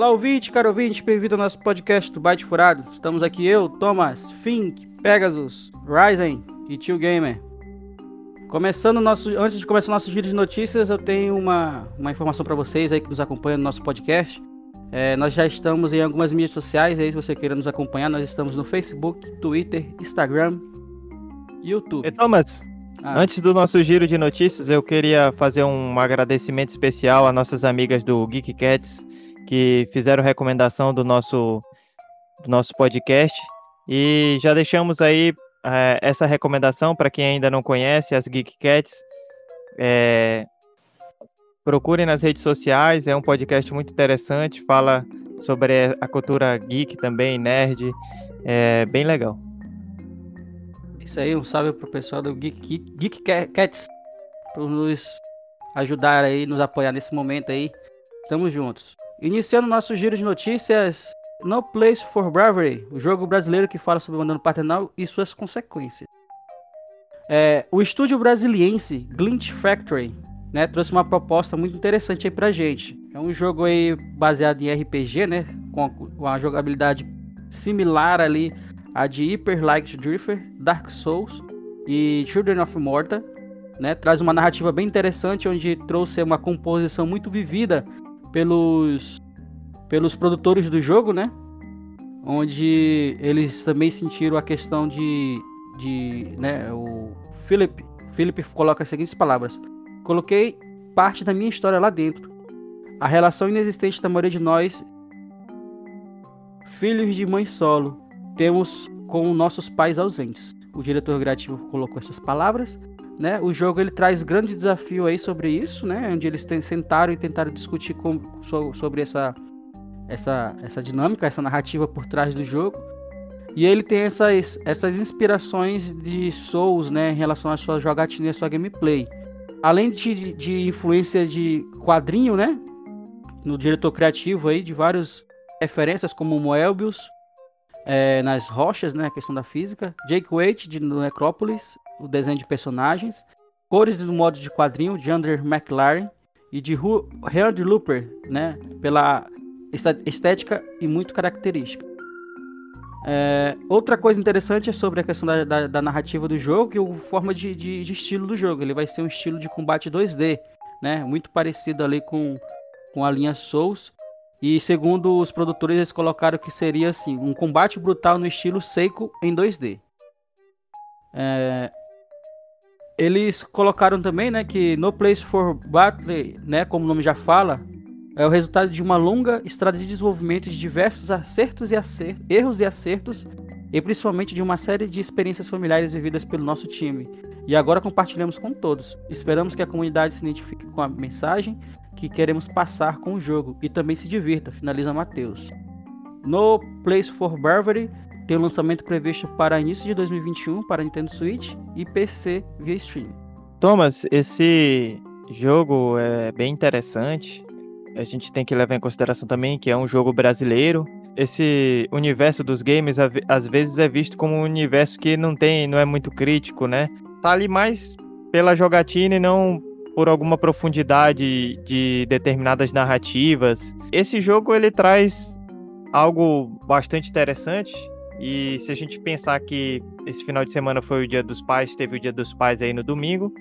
Olá, ouvinte, caro ouvinte, bem-vindo ao nosso podcast do Byte Furado. Estamos aqui eu, Thomas, Fink, Pegasus, Ryzen e Tio Gamer. Começando nosso, antes de começar o nosso giro de notícias, eu tenho uma, uma informação para vocês aí que nos acompanham no nosso podcast. É, nós já estamos em algumas mídias sociais aí, se você queira nos acompanhar, nós estamos no Facebook, Twitter, Instagram, YouTube. E Thomas, ah. antes do nosso giro de notícias, eu queria fazer um agradecimento especial a nossas amigas do Geek Cats que fizeram recomendação do nosso, do nosso podcast. E já deixamos aí é, essa recomendação para quem ainda não conhece as Geek Cats. É, procurem nas redes sociais, é um podcast muito interessante, fala sobre a cultura geek também, nerd, é bem legal. Isso aí, um salve pro pessoal do Geek, Geek, Geek Cats por nos ajudar aí, nos apoiar nesse momento aí. Tamo juntos. Iniciando nosso giro de notícias, No Place for Bravery, o jogo brasileiro que fala sobre o abandono paternal e suas consequências. É, o estúdio brasiliense Glint Factory né, trouxe uma proposta muito interessante aí pra gente. É um jogo aí baseado em RPG, né, com uma jogabilidade similar ali a de Hyper Light Drifter, Dark Souls e Children of Morta. Né, traz uma narrativa bem interessante onde trouxe uma composição muito vivida pelos pelos produtores do jogo, né? Onde eles também sentiram a questão de de, né, o Philip, Philip coloca as seguintes palavras: Coloquei parte da minha história lá dentro. A relação inexistente da maioria de nós, filhos de mãe solo, temos com nossos pais ausentes. O diretor criativo colocou essas palavras né? O jogo ele traz grande desafio aí sobre isso, né? Onde eles sentaram e tentaram discutir com, sobre essa, essa, essa dinâmica, essa narrativa por trás do jogo. E ele tem essas, essas inspirações de Souls, né? Em relação à sua jogatina e à sua gameplay. Além de, de influência de quadrinho, né? No diretor criativo aí, de várias referências como Moebius, é, nas rochas, né? A questão da física. Jake Waite, de Necrópolis, o desenho de personagens, cores do modo de quadrinho de Andrew McLaren e de Harold Looper, né, pela estética e muito característica. É, outra coisa interessante é sobre a questão da, da, da narrativa do jogo e a forma de, de, de, estilo do jogo. Ele vai ser um estilo de combate 2D, né, muito parecido ali com, com a linha Souls. E segundo os produtores, eles colocaram que seria assim, um combate brutal no estilo Seiko em 2D. É, eles colocaram também, né, que No Place for Battle, né, como o nome já fala, é o resultado de uma longa estrada de desenvolvimento de diversos acertos e acertos, erros e acertos, e principalmente de uma série de experiências familiares vividas pelo nosso time. E agora compartilhamos com todos. Esperamos que a comunidade se identifique com a mensagem que queremos passar com o jogo e também se divirta, finaliza Matheus. No Place for Bravery tem o lançamento previsto para início de 2021 para Nintendo Switch e PC via stream. Thomas, esse jogo é bem interessante. A gente tem que levar em consideração também que é um jogo brasileiro. Esse universo dos games às vezes é visto como um universo que não tem, não é muito crítico, né? Tá ali mais pela jogatina e não por alguma profundidade de determinadas narrativas. Esse jogo ele traz algo bastante interessante e se a gente pensar que esse final de semana foi o Dia dos Pais, teve o Dia dos Pais aí no domingo,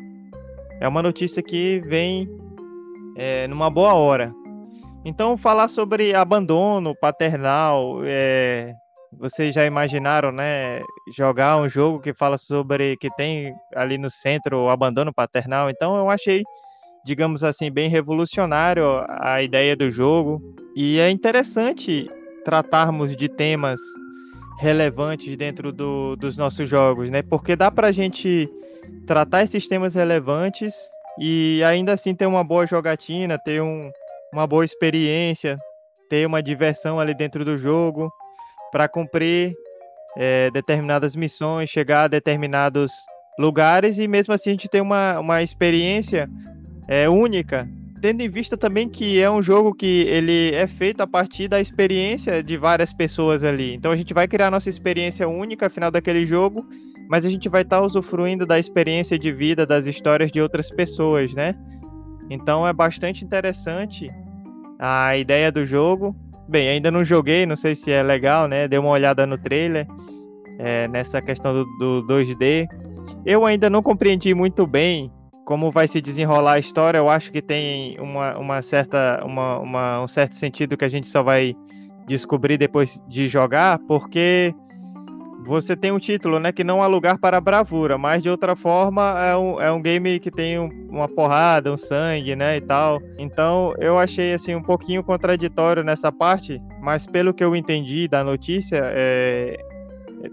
é uma notícia que vem é, numa boa hora. Então, falar sobre abandono paternal, é, vocês já imaginaram, né? Jogar um jogo que fala sobre que tem ali no centro o abandono paternal. Então, eu achei, digamos assim, bem revolucionário a ideia do jogo. E é interessante tratarmos de temas relevantes dentro do, dos nossos jogos, né? Porque dá para a gente tratar esses temas relevantes e ainda assim ter uma boa jogatina, ter um, uma boa experiência, ter uma diversão ali dentro do jogo para cumprir é, determinadas missões, chegar a determinados lugares e mesmo assim a gente ter uma, uma experiência é, única tendo em vista também que é um jogo que ele é feito a partir da experiência de várias pessoas ali. Então a gente vai criar nossa experiência única final daquele jogo, mas a gente vai estar tá usufruindo da experiência de vida, das histórias de outras pessoas, né? Então é bastante interessante a ideia do jogo bem. Ainda não joguei, não sei se é legal, né? Dei uma olhada no trailer é, nessa questão do, do 2D. Eu ainda não compreendi muito bem como vai se desenrolar a história. Eu acho que tem uma, uma certa, uma, uma, um certo sentido que a gente só vai descobrir depois de jogar, porque você tem um título, né, que não há lugar para bravura, mas de outra forma é um, é um game que tem um, uma porrada, um sangue, né, e tal. Então eu achei assim um pouquinho contraditório nessa parte, mas pelo que eu entendi da notícia, é,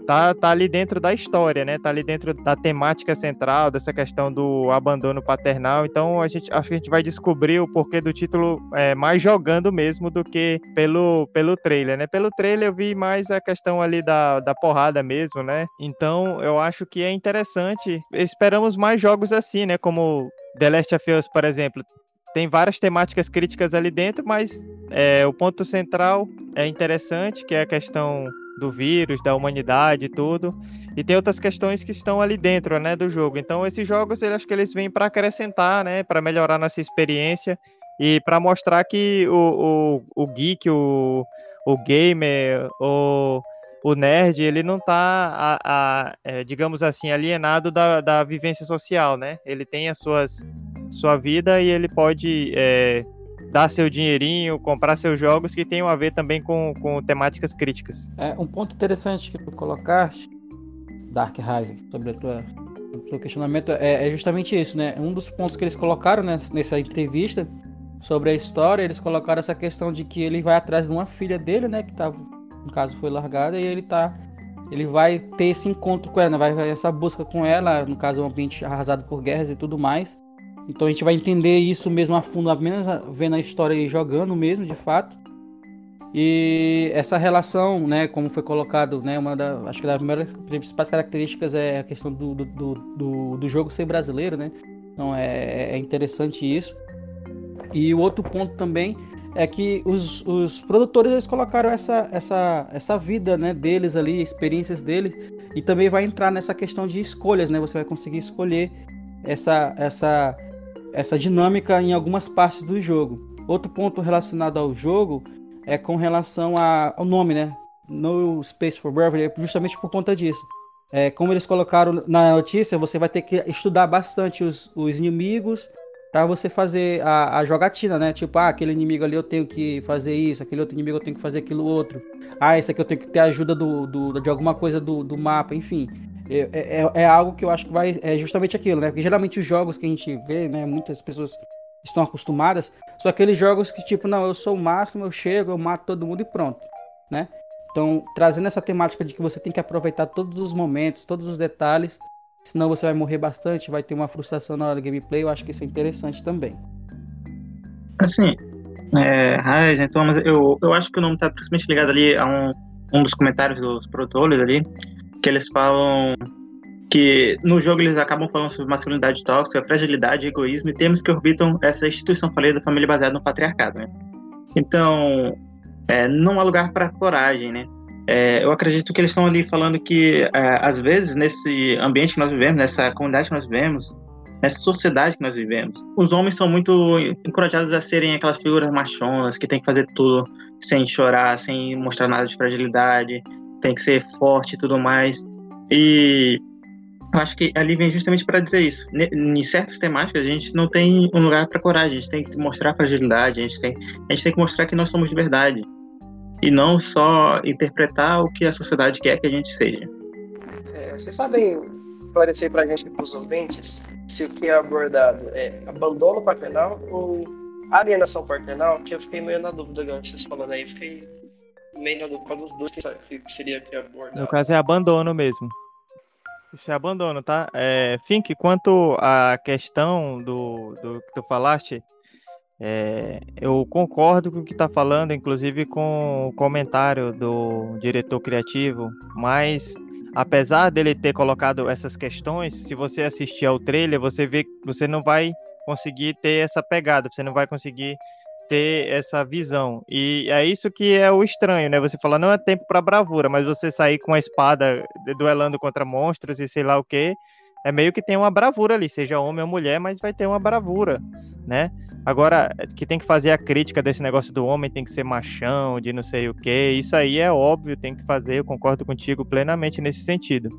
tá, tá ali dentro da história, né? Tá ali dentro da temática central, dessa questão do abandono paternal. Então a gente acho que a gente vai descobrir o porquê do título é, mais jogando mesmo do que pelo, pelo trailer, né? Pelo trailer eu vi mais a questão ali da, da porrada mesmo, né? Então eu acho que é interessante. Esperamos mais jogos assim, né? Como The Last of Us, por exemplo. Tem várias temáticas críticas ali dentro, mas é, o ponto central é interessante, que é a questão do vírus, da humanidade e tudo. E tem outras questões que estão ali dentro, né, do jogo. Então esses jogos, eu acho que eles vêm para acrescentar, né, para melhorar nossa experiência e para mostrar que o, o, o geek, o, o gamer, o, o nerd, ele não está, a, a, é, digamos assim, alienado da, da vivência social, né? Ele tem as suas sua vida e ele pode é, dar seu dinheirinho, comprar seus jogos que tenham a ver também com, com temáticas críticas. É, um ponto interessante que tu colocaste, Dark Rising, sobre o teu questionamento, é, é, justamente isso, né? Um dos pontos que eles colocaram né, nessa entrevista sobre a história, eles colocaram essa questão de que ele vai atrás de uma filha dele, né? Que tá, no caso foi largada, e ele tá. Ele vai ter esse encontro com ela, né, vai essa busca com ela, no caso, um ambiente arrasado por guerras e tudo mais. Então a gente vai entender isso mesmo a fundo, apenas vendo a história e jogando mesmo, de fato. E essa relação, né, como foi colocado, né, uma da, acho que das principais características é a questão do, do, do, do jogo ser brasileiro, né? Então é, é, interessante isso. E o outro ponto também é que os, os produtores eles colocaram essa, essa, essa vida né, deles ali, experiências deles, e também vai entrar nessa questão de escolhas, né? Você vai conseguir escolher essa, essa essa dinâmica em algumas partes do jogo. Outro ponto relacionado ao jogo é com relação a, ao nome, né? No Space for Bravery, é justamente por conta disso. É, como eles colocaram na notícia, você vai ter que estudar bastante os, os inimigos para você fazer a, a, jogatina, né? Tipo, ah, aquele inimigo ali eu tenho que fazer isso, aquele outro inimigo eu tenho que fazer aquilo outro. Ah, esse aqui eu tenho que ter ajuda do, do de alguma coisa do, do mapa, enfim. É, é, é, algo que eu acho que vai. É justamente aquilo, né? Porque geralmente os jogos que a gente vê, né? Muitas pessoas estão acostumadas, são aqueles jogos que, tipo, não, eu sou o máximo, eu chego, eu mato todo mundo e pronto, né? Então, trazendo essa temática de que você tem que aproveitar todos os momentos, todos os detalhes, senão você vai morrer bastante, vai ter uma frustração na hora do gameplay, eu acho que isso é interessante também. Assim, é, Raiz, então, mas eu, eu acho que o nome está principalmente ligado ali a um, um dos comentários dos produtores ali, que eles falam que no jogo eles acabam falando sobre masculinidade tóxica, fragilidade, egoísmo e temas que orbitam essa instituição falida da família baseada no patriarcado, né? Então, é, não há lugar para coragem, né? É, eu acredito que eles estão ali falando que, é, às vezes, nesse ambiente que nós vivemos, nessa comunidade que nós vivemos, nessa sociedade que nós vivemos, os homens são muito encorajados a serem aquelas figuras machonas que tem que fazer tudo sem chorar, sem mostrar nada de fragilidade, tem que ser forte e tudo mais. E acho que ali vem justamente para dizer isso. Em certas temáticas, a gente não tem um lugar para coragem, a gente tem que mostrar fragilidade, a gente, tem, a gente tem que mostrar que nós somos de verdade. E não só interpretar o que a sociedade quer que a gente seja. É, vocês sabem esclarecer para a gente, para os ouvintes, se o que é abordado é abandono paternal ou alienação paternal? Que eu fiquei meio na dúvida agora, vocês falando aí, fiquei meio do qual dos dois que seria que abordado. No caso é abandono mesmo. Isso é abandono, tá? É, Fink, quanto à questão do, do que tu falaste, é, eu concordo com o que está falando, inclusive com o comentário do diretor criativo, mas apesar dele ter colocado essas questões, se você assistir ao trailer, você vê que você não vai conseguir ter essa pegada, você não vai conseguir ter essa visão. E é isso que é o estranho, né? Você fala, não é tempo para bravura, mas você sair com a espada duelando contra monstros e sei lá o que, é meio que tem uma bravura ali, seja homem ou mulher, mas vai ter uma bravura, né? Agora, que tem que fazer a crítica desse negócio do homem tem que ser machão, de não sei o que, isso aí é óbvio, tem que fazer, eu concordo contigo plenamente nesse sentido.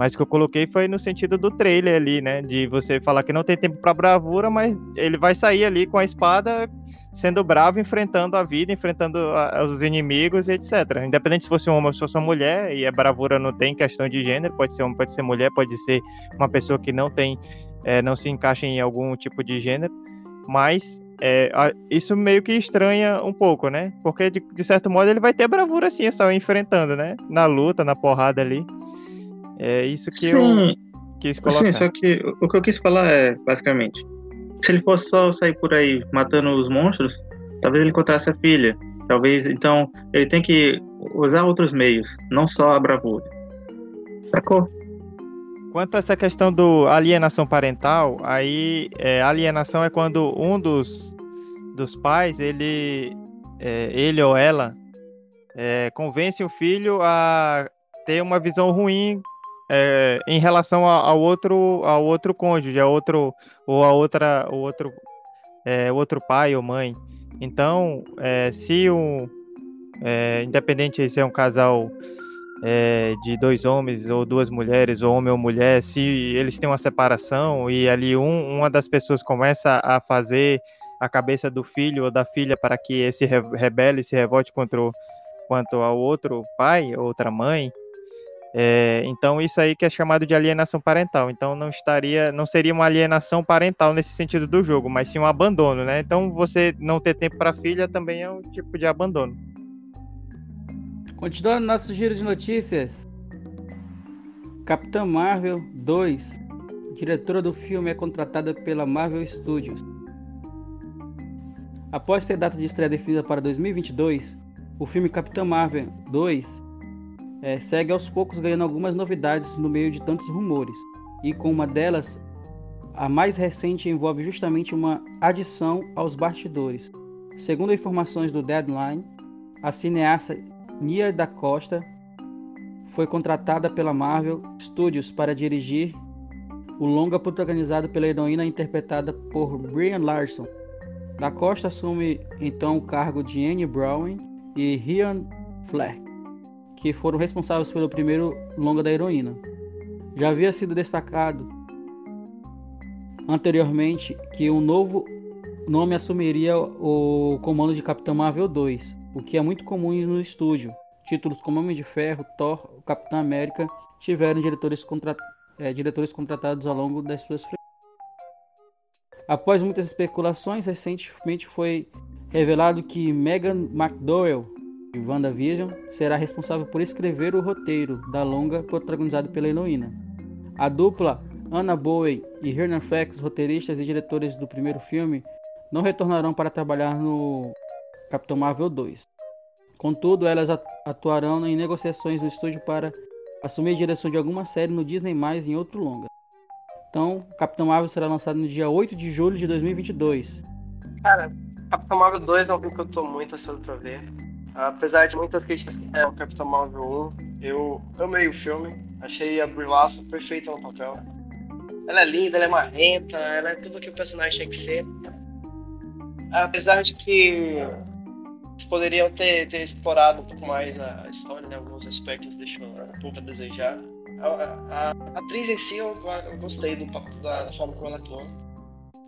Mas o que eu coloquei foi no sentido do trailer ali, né? De você falar que não tem tempo para bravura, mas ele vai sair ali com a espada sendo bravo, enfrentando a vida, enfrentando a, os inimigos e etc. Independente se fosse um homem ou se fosse uma mulher, e a bravura não tem questão de gênero, pode ser homem, pode ser mulher, pode ser uma pessoa que não tem, é, não se encaixa em algum tipo de gênero mas é, isso meio que estranha um pouco, né? Porque de, de, certo modo ele vai ter bravura assim, só enfrentando, né? Na luta, na porrada ali. É isso que Sim. eu quis colocar. Sim, só que o que eu quis falar é, basicamente, se ele fosse só sair por aí matando os monstros, talvez ele encontrasse a filha. Talvez, então, ele tem que usar outros meios, não só a bravura. Sacou? Quanto a essa questão do alienação parental, aí é, alienação é quando um dos, dos pais, ele, é, ele ou ela, é, convence o filho a ter uma visão ruim é, em relação ao outro, ao outro cônjuge, ao outro, ou a outra, o outro, é, outro pai ou mãe. Então, é, se um, independente se é um casal é, de dois homens ou duas mulheres, ou homem ou mulher, se eles têm uma separação e ali um, uma das pessoas começa a fazer a cabeça do filho ou da filha para que esse rebele, se revolte contra o, quanto ao outro pai, outra mãe, é, então isso aí que é chamado de alienação parental. Então não estaria, não seria uma alienação parental nesse sentido do jogo, mas sim um abandono, né? Então você não ter tempo para filha também é um tipo de abandono. Continuando nosso giro de notícias. Capitã Marvel 2. Diretora do filme é contratada pela Marvel Studios. Após ter data de estreia definida para 2022, o filme Capitã Marvel 2 é, segue aos poucos ganhando algumas novidades no meio de tantos rumores. E com uma delas, a mais recente envolve justamente uma adição aos bastidores. Segundo informações do Deadline, a cineasta Nia da Costa foi contratada pela Marvel Studios para dirigir o longa protagonizado pela heroína interpretada por Brian Larson. Da Costa assume então o cargo de Anne Brown e Ryan Fleck, que foram responsáveis pelo primeiro longa da heroína. Já havia sido destacado anteriormente que um novo nome assumiria o comando de Capitão Marvel 2, o que é muito comum no estúdio. Títulos como Homem de Ferro, Thor, Capitão América tiveram diretores, contra... é, diretores contratados ao longo das suas Após muitas especulações, recentemente foi revelado que Megan McDowell, de WandaVision, será responsável por escrever o roteiro da longa protagonizado pela heroína. A dupla Anna Bowie e Hernan Flex, roteiristas e diretores do primeiro filme, não retornarão para trabalhar no Capitão Marvel 2. Contudo, elas atuarão em negociações no estúdio para assumir a direção de alguma série no Disney+, em outro longa. Então, Capitão Marvel será lançado no dia 8 de julho de 2022. Cara, Capitão Marvel 2 é um filme que eu tô muito ansioso pra ver. Apesar de muitas críticas que é o Capitão Marvel 1, eu amei o filme. Achei a Brie perfeita no papel. Ela é linda, ela é marrenta, ela é tudo que o personagem tem que ser. Apesar de que eles poderiam ter, ter explorado um pouco mais a história, né? Alguns aspectos deixou um pouco a desejar. A, a, a atriz em si, eu, eu gostei do, da, da, forma como ela atuou.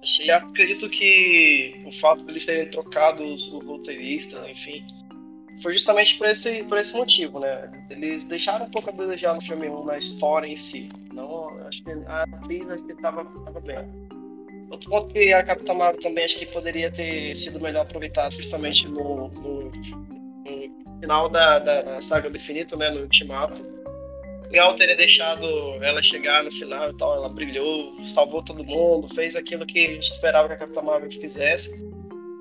Achei, acredito que o fato de eles terem trocado os, os roteiristas, enfim, foi justamente por esse, por esse motivo, né? Eles deixaram um pouco a desejar no filme 1 na história em si. Não, acho que a atriz acho que estava bem. Outro ponto que a Capitã Marvel também acho que poderia ter sido melhor aproveitado justamente no, no, no final da, da, saga do infinito, né, no ultimato. Legal teria deixado ela chegar no final e tal, ela brilhou, salvou todo mundo, fez aquilo que a gente esperava que a Capitã Marvel fizesse.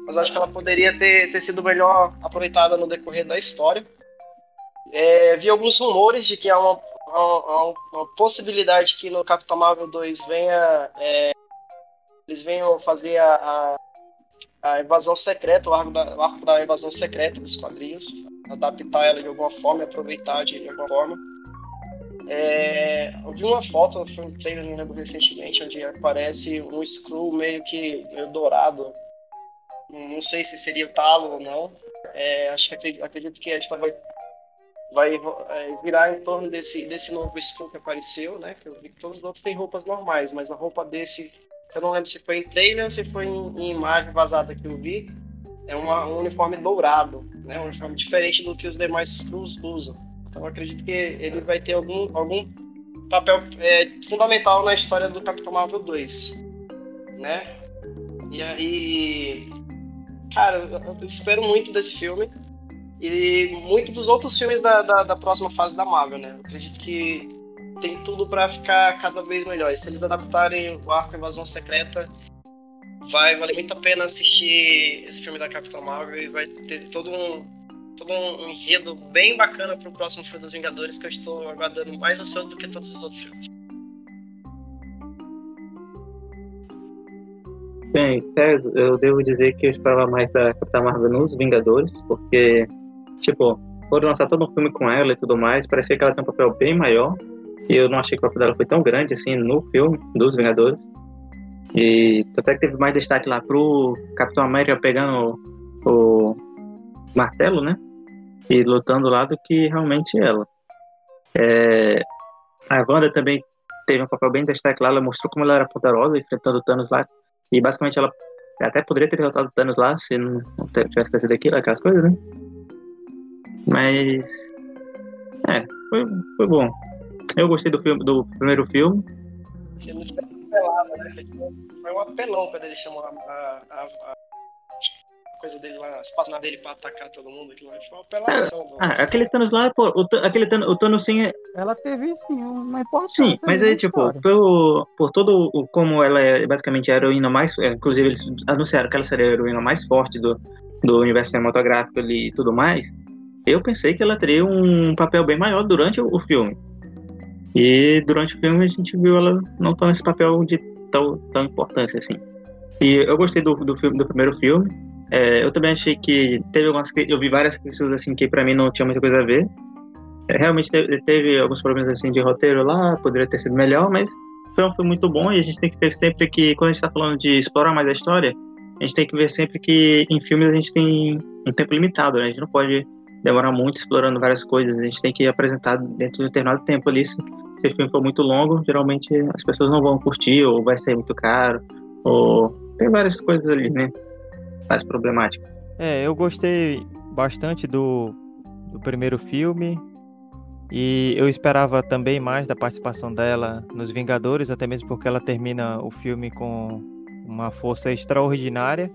Mas acho que ela poderia ter, ter sido melhor aproveitada no decorrer da história. É, vi alguns rumores de que há uma, uma, uma possibilidade que no Capitão Marvel 2 venha é, eles venham fazer a, a, a invasão secreta, o arco, da, o arco da invasão secreta dos quadrinhos, adaptar ela de alguma forma e aproveitar de, alguma forma. É, eu vi uma foto, foi um trailer, não lembro recentemente, onde aparece um Skrull meio que meio dourado Não sei se seria talo ou não. É, acho que acredito, que a história vai, vai é, virar em torno desse, desse novo Skrull que apareceu, né? Que eu vi que todos os outros têm roupas normais, mas a roupa desse, eu não lembro se foi em trailer ou se foi em, em imagem vazada que eu vi, é uma, um uniforme dourado, né? Um uniforme diferente do que os demais Skrulls usam. Então acredito que ele vai ter algum, algum papel é, fundamental na história do Capitão Marvel 2, né? E aí, cara, eu espero muito desse filme e muito dos outros filmes da, da, da próxima fase da Marvel, né? Eu acredito que tem tudo para ficar cada vez melhor. E se eles adaptarem o arco Invasão Secreta, vai valer muito a pena assistir esse filme da Capitã Marvel e vai ter todo um, todo um enredo bem bacana pro próximo filme dos Vingadores que eu estou aguardando mais ansioso do que todos os outros filmes. Bem, eu devo dizer que eu esperava mais da Capitã Marvel nos Vingadores, porque, tipo, foram lançar todo um filme com ela e tudo mais, parecia que ela tem um papel bem maior, e eu não achei que o papel dela foi tão grande assim no filme dos Vingadores. E até que teve mais destaque lá pro Capitão América pegando o martelo, né? E lutando lá do que realmente ela. É... A Wanda também teve um papel bem destaque lá, ela mostrou como ela era poderosa enfrentando o Thanos lá. E basicamente ela até poderia ter derrotado o Thanos lá se não tivesse sido aquilo, aquelas coisas, né? Mas. É, foi, foi bom. Eu gostei do filme do primeiro filme. Você não apelava, né? Foi um apelão quando ele chamou a, a, a coisa dele lá, as páginas dele pra atacar todo mundo. Aquilo foi uma apelação. Ah, aquele Thanos lá, pô, o, aquele Thanos, o Thanos sim. É... Ela teve sim uma importância. Sim, mas aí, tipo, por, por todo o. Como ela é basicamente a heroína mais. É, inclusive, eles anunciaram que ela seria a heroína mais forte do, do universo cinematográfico ali e tudo mais. Eu pensei que ela teria um papel bem maior durante o, o filme. E durante o filme a gente viu ela não tão nesse papel de tão, tão importância assim. E eu gostei do, do, filme, do primeiro filme. É, eu também achei que teve algumas eu vi várias críticas assim que para mim não tinha muita coisa a ver. É, realmente teve, teve, alguns problemas assim de roteiro lá, poderia ter sido melhor, mas foi um filme muito bom e a gente tem que ver sempre que quando a gente está falando de explorar mais a história, a gente tem que ver sempre que em filmes a gente tem um tempo limitado, né? A gente não pode demorar muito explorando várias coisas, a gente tem que apresentar dentro de um determinado tempo ali se o filme for muito longo, geralmente as pessoas não vão curtir, ou vai ser muito caro, ou tem várias coisas ali, né? Várias problemáticas. É, eu gostei bastante do, do primeiro filme. E eu esperava também mais da participação dela nos Vingadores, até mesmo porque ela termina o filme com uma força extraordinária.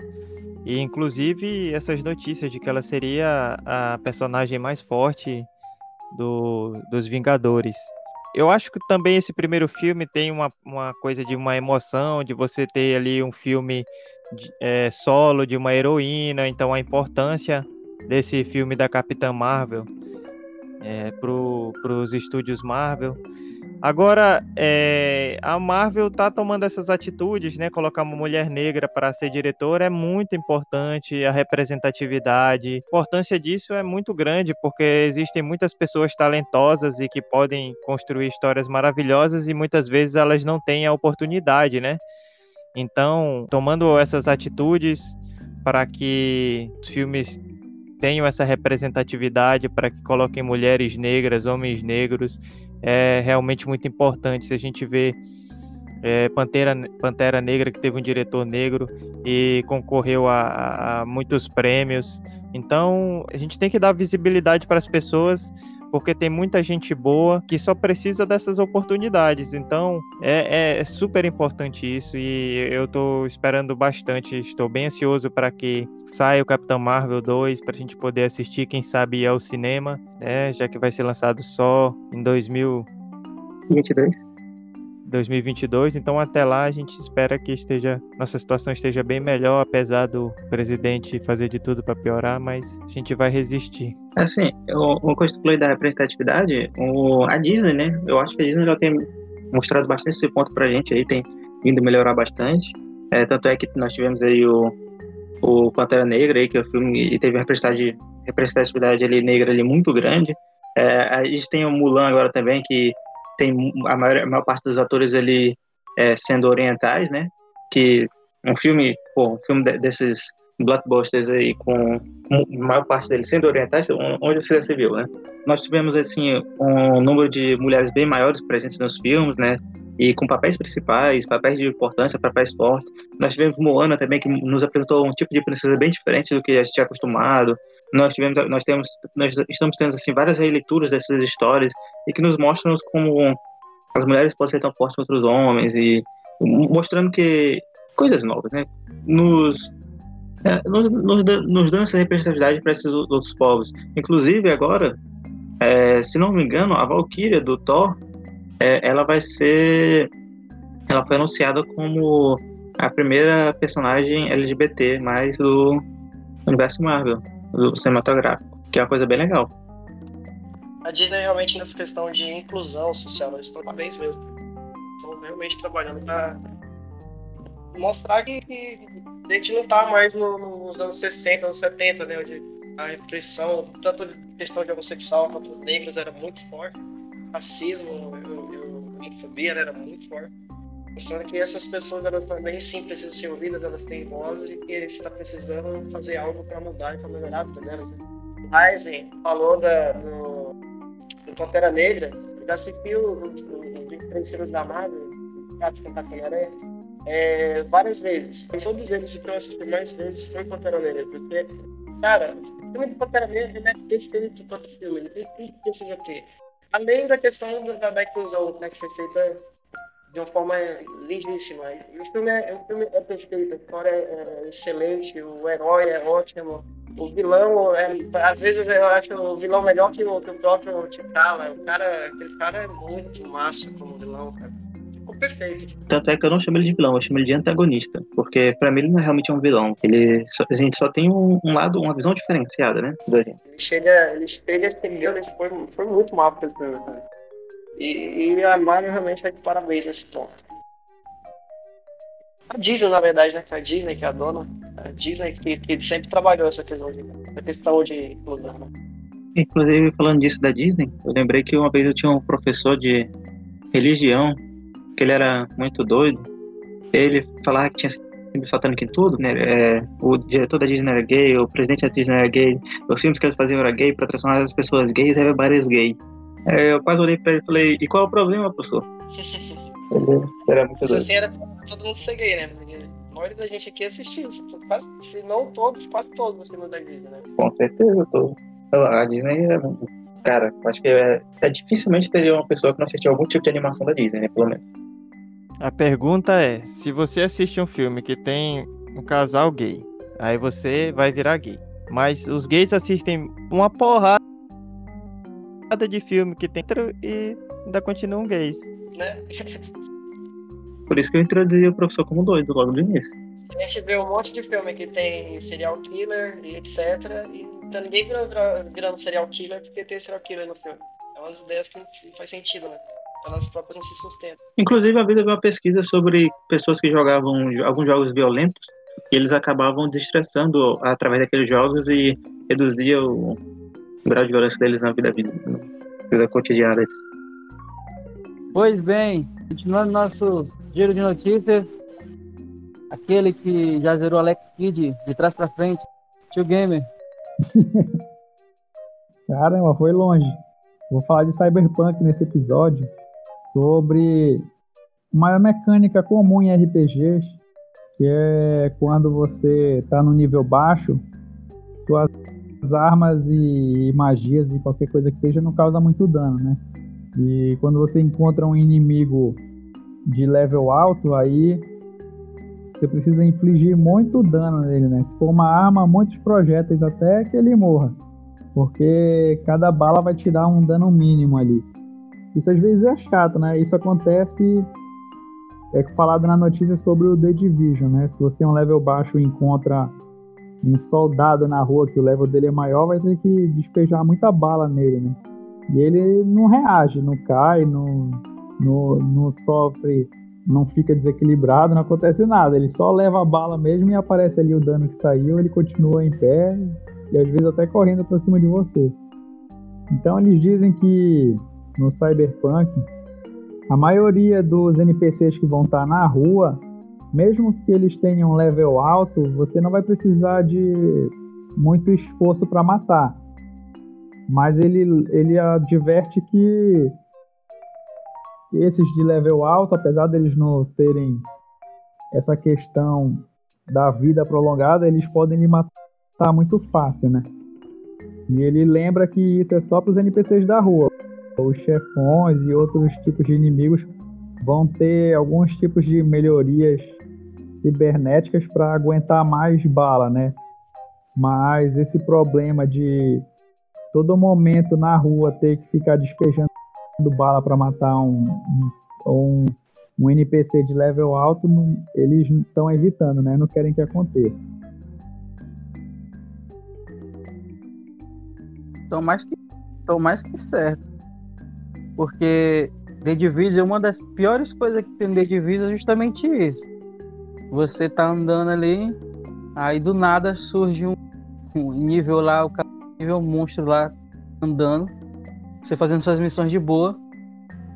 E inclusive essas notícias de que ela seria a personagem mais forte do, dos Vingadores eu acho que também esse primeiro filme tem uma, uma coisa de uma emoção, de você ter ali um filme de, é, solo de uma heroína, então a importância desse filme da Capitã Marvel é, para os estúdios Marvel. Agora, é, a Marvel está tomando essas atitudes, né? Colocar uma mulher negra para ser diretora é muito importante, a representatividade. A importância disso é muito grande, porque existem muitas pessoas talentosas e que podem construir histórias maravilhosas e muitas vezes elas não têm a oportunidade, né? Então, tomando essas atitudes para que os filmes tenham essa representatividade, para que coloquem mulheres negras, homens negros é realmente muito importante. Se a gente vê é, Pantera, Pantera Negra, que teve um diretor negro e concorreu a, a muitos prêmios. Então, a gente tem que dar visibilidade para as pessoas porque tem muita gente boa que só precisa dessas oportunidades. Então é, é, é super importante isso e eu estou esperando bastante. Estou bem ansioso para que saia o Capitão Marvel 2 para a gente poder assistir, quem sabe ao cinema, né? Já que vai ser lançado só em 2022. 2022, então até lá a gente espera que esteja nossa situação esteja bem melhor, apesar do presidente fazer de tudo para piorar, mas a gente vai resistir. Assim, uma coisa que falou da representatividade, o, a Disney, né? Eu acho que a Disney já tem mostrado bastante esse ponto pra gente aí, tem vindo melhorar bastante. É, tanto é que nós tivemos aí o, o Pantera Negra aí, que é o filme e teve representatividade, representatividade ali negra ali muito grande. É, a gente tem o Mulan agora também, que tem a maior, a maior parte dos atores ali é, sendo orientais, né? Que um filme, pô, um filme desses blockbusters aí com, a maior parte deles sendo orientais, onde você já se viu, né? Nós tivemos assim um número de mulheres bem maiores presentes nos filmes, né? E com papéis principais, papéis de importância, papéis fortes. Nós tivemos Moana também que nos apresentou um tipo de princesa bem diferente do que a gente tinha acostumado. Nós tivemos, nós temos, nós estamos tendo assim várias releituras dessas histórias e que nos mostram como as mulheres podem ser tão fortes quanto os homens e mostrando que coisas novas, né? Nos é, nos, nos, nos, dando essa representatividade para esses outros povos. Inclusive, agora, é, se não me engano, a Valkyria do Thor, é, ela vai ser. Ela foi anunciada como a primeira personagem LGBT mais do universo Marvel, do cinematográfico, que é uma coisa bem legal. A Disney realmente nessa questão de inclusão social, eles estão parabéns mesmo. Estão realmente trabalhando para mostrar que, que, a gente não tá mais no, nos anos 60, anos 70, né? Onde a repressão, tanto de questão de homossexual quanto os negros, era muito forte. Racismo, homofobia né, era muito forte. Mostrando que essas pessoas elas também sim precisam ser ouvidas, elas têm vozes e que a gente está precisando fazer algo para mudar e para melhorar a vida delas. Né? Heisen falou da, do, do Pantera Negra, já assistiu os 23 filmes da Marvel, Gato Fantástico Aranha é, várias vezes. Em todos eles, o que eu assisti mais vezes foi Pantera Negra, porque, cara, o filme de Pantera Negra é perfeito para o filme, ele tem tudo que precisa ter. Além da questão da, da inclusão, né, que foi feita de uma forma lindíssima. o filme é, o filme é perfeito, a história é, é excelente, o herói é ótimo, o vilão, é, às vezes eu acho o vilão melhor que o, que o próprio T'Challa. O cara, aquele cara é muito massa como vilão, cara ficou perfeito. Tanto é que eu não chamo ele de vilão, eu chamo ele de antagonista. Porque pra mim ele não é realmente um vilão. Ele só, a gente só tem um, um, lado, uma visão diferenciada, né? Do Ele chega, ele chega chegando, ele foi, foi muito mal pra filme, cara. E, e a Mario realmente vai de parabéns nesse ponto. A Disney, na verdade, né? A Disney que é a dona. Disney que, que sempre trabalhou essa questão de, essa questão de inclusão. Inclusive, falando disso da Disney, eu lembrei que uma vez eu tinha um professor de religião que ele era muito doido. Ele falava que tinha sido satânico em tudo, né? É, o diretor da Disney era gay, o presidente da Disney era gay, os filmes que eles faziam era gay para transformar as pessoas gays, everybody's gay. É, eu quase olhei pra ele e falei, e qual é o problema, professor? ele era muito doido. assim era todo mundo ser gay, né? A maioria da gente aqui assistiu, quase, se não todos, quase todos os filmes da Disney, né? Com certeza, todos. A Disney é cara, acho que é, é, dificilmente teria uma pessoa que não assistiu algum tipo de animação da Disney, né, pelo menos. A pergunta é: se você assiste um filme que tem um casal gay, aí você vai virar gay. Mas os gays assistem uma porrada de filme que tem e ainda continuam gays. Né? Por isso que eu introduzi o professor como doido logo no início. A gente vê um monte de filme que tem serial killer e etc. E então ninguém virando, virando serial killer porque tem serial killer no filme. É umas ideias que não faz sentido, né? elas próprias não se sustentam. Inclusive, havia uma pesquisa sobre pessoas que jogavam alguns jogos violentos e eles acabavam destressando através daqueles jogos e reduzia o grau de violência deles na vida, na vida cotidiana deles. Pois bem, continuando nosso giro de notícias, aquele que já zerou Alex Kidd de trás para frente, tio Gamer. Caramba, foi longe. Vou falar de Cyberpunk nesse episódio sobre uma mecânica comum em RPGs, que é quando você está no nível baixo, suas armas e magias e qualquer coisa que seja não causa muito dano, né? E quando você encontra um inimigo de level alto, aí você precisa infligir muito dano nele, né? Se for uma arma, muitos projéteis até que ele morra. Porque cada bala vai te dar um dano mínimo ali. Isso às vezes é chato, né? Isso acontece é falado na notícia sobre o The Division, né? Se você é um level baixo e encontra um soldado na rua que o level dele é maior, vai ter que despejar muita bala nele, né? E ele não reage, não cai, não, não, não sofre, não fica desequilibrado, não acontece nada. Ele só leva a bala mesmo e aparece ali o dano que saiu, ele continua em pé e às vezes até correndo para cima de você. Então eles dizem que no Cyberpunk, a maioria dos NPCs que vão estar na rua mesmo que eles tenham um level alto, você não vai precisar de muito esforço para matar. Mas ele, ele adverte que esses de level alto, apesar deles não terem essa questão da vida prolongada, eles podem lhe matar muito fácil, né? E ele lembra que isso é só para os NPCs da rua. Os chefões e outros tipos de inimigos vão ter alguns tipos de melhorias cibernéticas para aguentar mais bala, né? Mas esse problema de todo momento na rua ter que ficar despejando bala para matar um, um, um, NPC de level alto, eles estão evitando, né? Não querem que aconteça. Estão mais que, mais que certo. Porque The Division, uma das piores coisas que tem The Division é justamente isso. Você tá andando ali, aí do nada surge um, um nível lá, o nível monstro lá andando, você fazendo suas missões de boa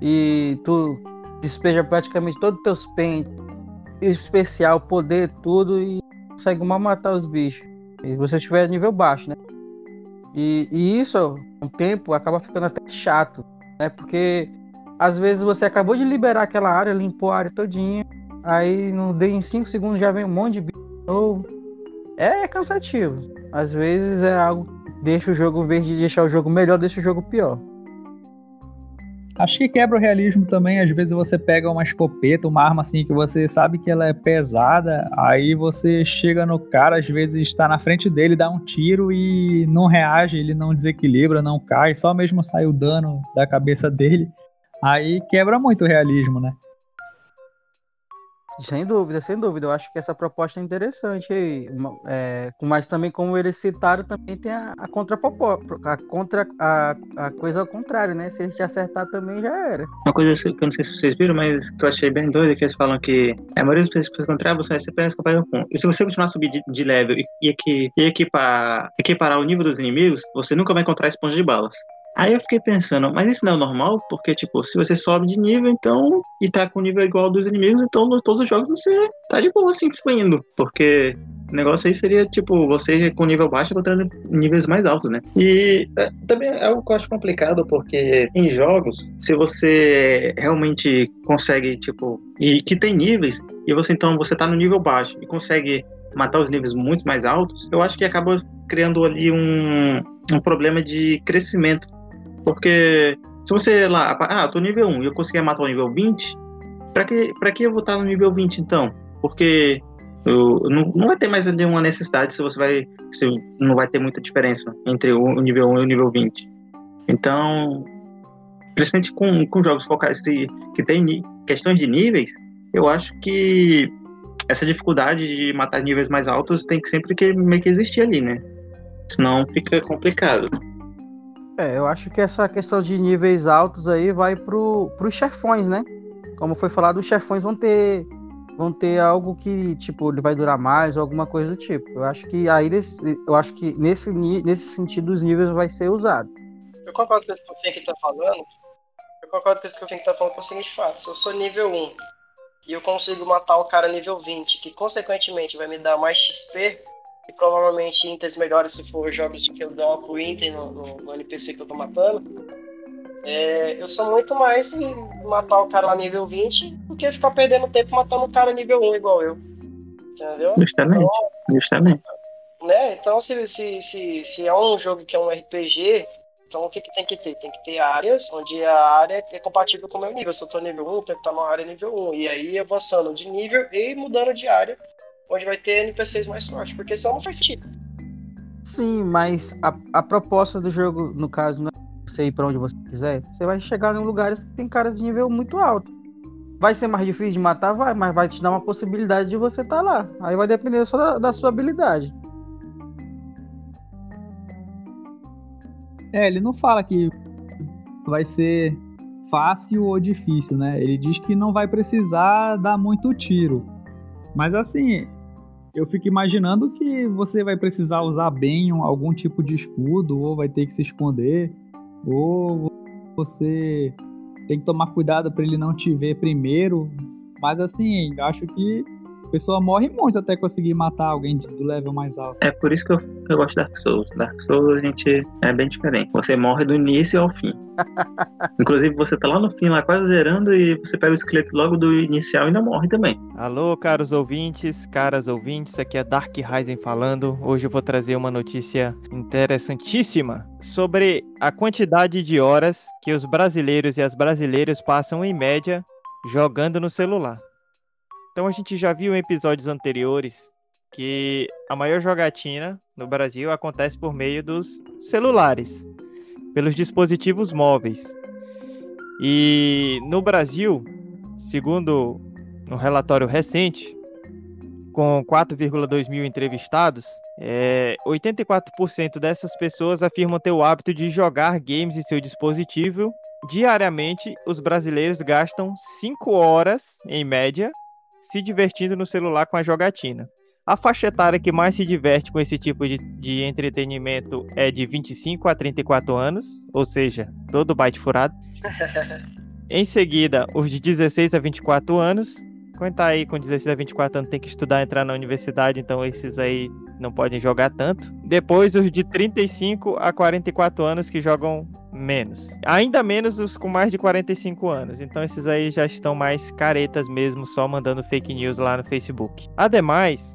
e tu despeja praticamente todos os teus pentes, especial, poder, tudo e consegue uma matar os bichos. E você estiver nível baixo, né? E, e isso, com o tempo, acaba ficando até chato, né? Porque às vezes você acabou de liberar aquela área, limpou a área todinha, aí dei em 5 segundos já vem um monte de bicho novo. É, cansativo. Às vezes é algo deixa o jogo, em vez de deixar o jogo melhor, deixa o jogo pior. Acho que quebra o realismo também. Às vezes você pega uma escopeta, uma arma assim que você sabe que ela é pesada, aí você chega no cara, às vezes está na frente dele, dá um tiro e não reage, ele não desequilibra, não cai, só mesmo sai o dano da cabeça dele. Aí quebra muito o realismo, né? Sem dúvida, sem dúvida. Eu acho que essa proposta é interessante. É, mas também, como eles citaram, também tem a, a contra a contra a, a coisa ao contrário, né? Se a gente acertar também já era. Uma coisa que eu não sei se vocês viram, mas que eu achei bem doida, é que eles falam que a maioria das pessoas encontrar você vai ser apenas capaz com. E se você continuar a subir de, de level e, e, equipar, equiparar o nível dos inimigos, você nunca vai encontrar esponja de balas. Aí eu fiquei pensando, mas isso não é normal? Porque, tipo, se você sobe de nível, então, e tá com nível igual dos inimigos, então, em todos os jogos você tá de boa, assim, fluindo. Porque o negócio aí seria, tipo, você com nível baixo encontrando níveis mais altos, né? E é, também é algo que eu acho complicado, porque em jogos, se você realmente consegue, tipo, e que tem níveis, e você então, você tá no nível baixo e consegue matar os níveis muito mais altos, eu acho que acaba criando ali um, um problema de crescimento porque se você lá, ah, eu tô nível 1 e eu conseguir matar o nível 20, pra que, pra que eu vou estar no nível 20 então? Porque eu, não, não vai ter mais nenhuma necessidade se você vai. Se não vai ter muita diferença entre o, nível 1 e o nível 20. Então, principalmente com, com jogos focais que tem questões de níveis, eu acho que essa dificuldade de matar níveis mais altos tem que sempre que meio que existir ali, né? Senão fica complicado. É, eu acho que essa questão de níveis altos aí vai pro, pros chefões, né? Como foi falado, os chefões vão ter vão ter algo que tipo ele vai durar mais ou alguma coisa do tipo. Eu acho que aí eu acho que nesse nesse sentido os níveis vai ser usado. Eu concordo com isso que o Fink tá falando. Eu concordo com isso que o Fink tá falando por seguinte fato. Se eu sou nível 1 e eu consigo matar o cara nível 20, que consequentemente vai me dar mais XP, e provavelmente Inters melhores se for jogos de que eu dou pro Inter no, no, no, NPC que eu tô matando. É, eu sou muito mais em matar o cara lá nível 20 do que ficar perdendo tempo matando o cara nível 1 igual eu. Entendeu? Justamente. Então, justamente. Né? Então, se, se, se, se é um jogo que é um RPG, então o que, que tem que ter? Tem que ter áreas onde a área é compatível com o meu nível. Se eu tô nível 1, tem que estar numa área nível 1. E aí avançando de nível e mudando de área onde vai ter NPCs mais fortes, porque senão não faz sentido. Sim, mas a, a proposta do jogo, no caso, não é você ir pra onde você quiser. Você vai chegar em lugares que tem caras de nível muito alto. Vai ser mais difícil de matar? Vai, mas vai te dar uma possibilidade de você estar tá lá. Aí vai depender só da, da sua habilidade. É, ele não fala que vai ser fácil ou difícil, né? Ele diz que não vai precisar dar muito tiro. Mas assim, eu fico imaginando que você vai precisar usar bem algum tipo de escudo, ou vai ter que se esconder, ou você tem que tomar cuidado para ele não te ver primeiro. Mas assim, acho que A pessoa morre muito até conseguir matar alguém do level mais alto. É por isso que eu, eu gosto de Dark Souls. Dark Souls a gente é bem diferente. Você morre do início ao fim. Inclusive você tá lá no fim, lá quase zerando, e você pega o esqueleto logo do inicial e ainda morre também. Alô, caros ouvintes, caras ouvintes, aqui é Dark Ryzen falando. Hoje eu vou trazer uma notícia interessantíssima sobre a quantidade de horas que os brasileiros e as brasileiras passam em média jogando no celular. Então a gente já viu em episódios anteriores que a maior jogatina no Brasil acontece por meio dos celulares, pelos dispositivos móveis. E no Brasil, segundo um relatório recente, com 4,2 mil entrevistados, é, 84% dessas pessoas afirmam ter o hábito de jogar games em seu dispositivo. Diariamente, os brasileiros gastam 5 horas, em média, se divertindo no celular com a jogatina. A faixa etária que mais se diverte com esse tipo de, de entretenimento é de 25 a 34 anos, ou seja, todo bate furado. em seguida, os de 16 a 24 anos. Quem tá aí com 16 a 24 anos tem que estudar, entrar na universidade, então esses aí não podem jogar tanto. Depois, os de 35 a 44 anos que jogam menos. Ainda menos os com mais de 45 anos. Então esses aí já estão mais caretas mesmo, só mandando fake news lá no Facebook. Ademais,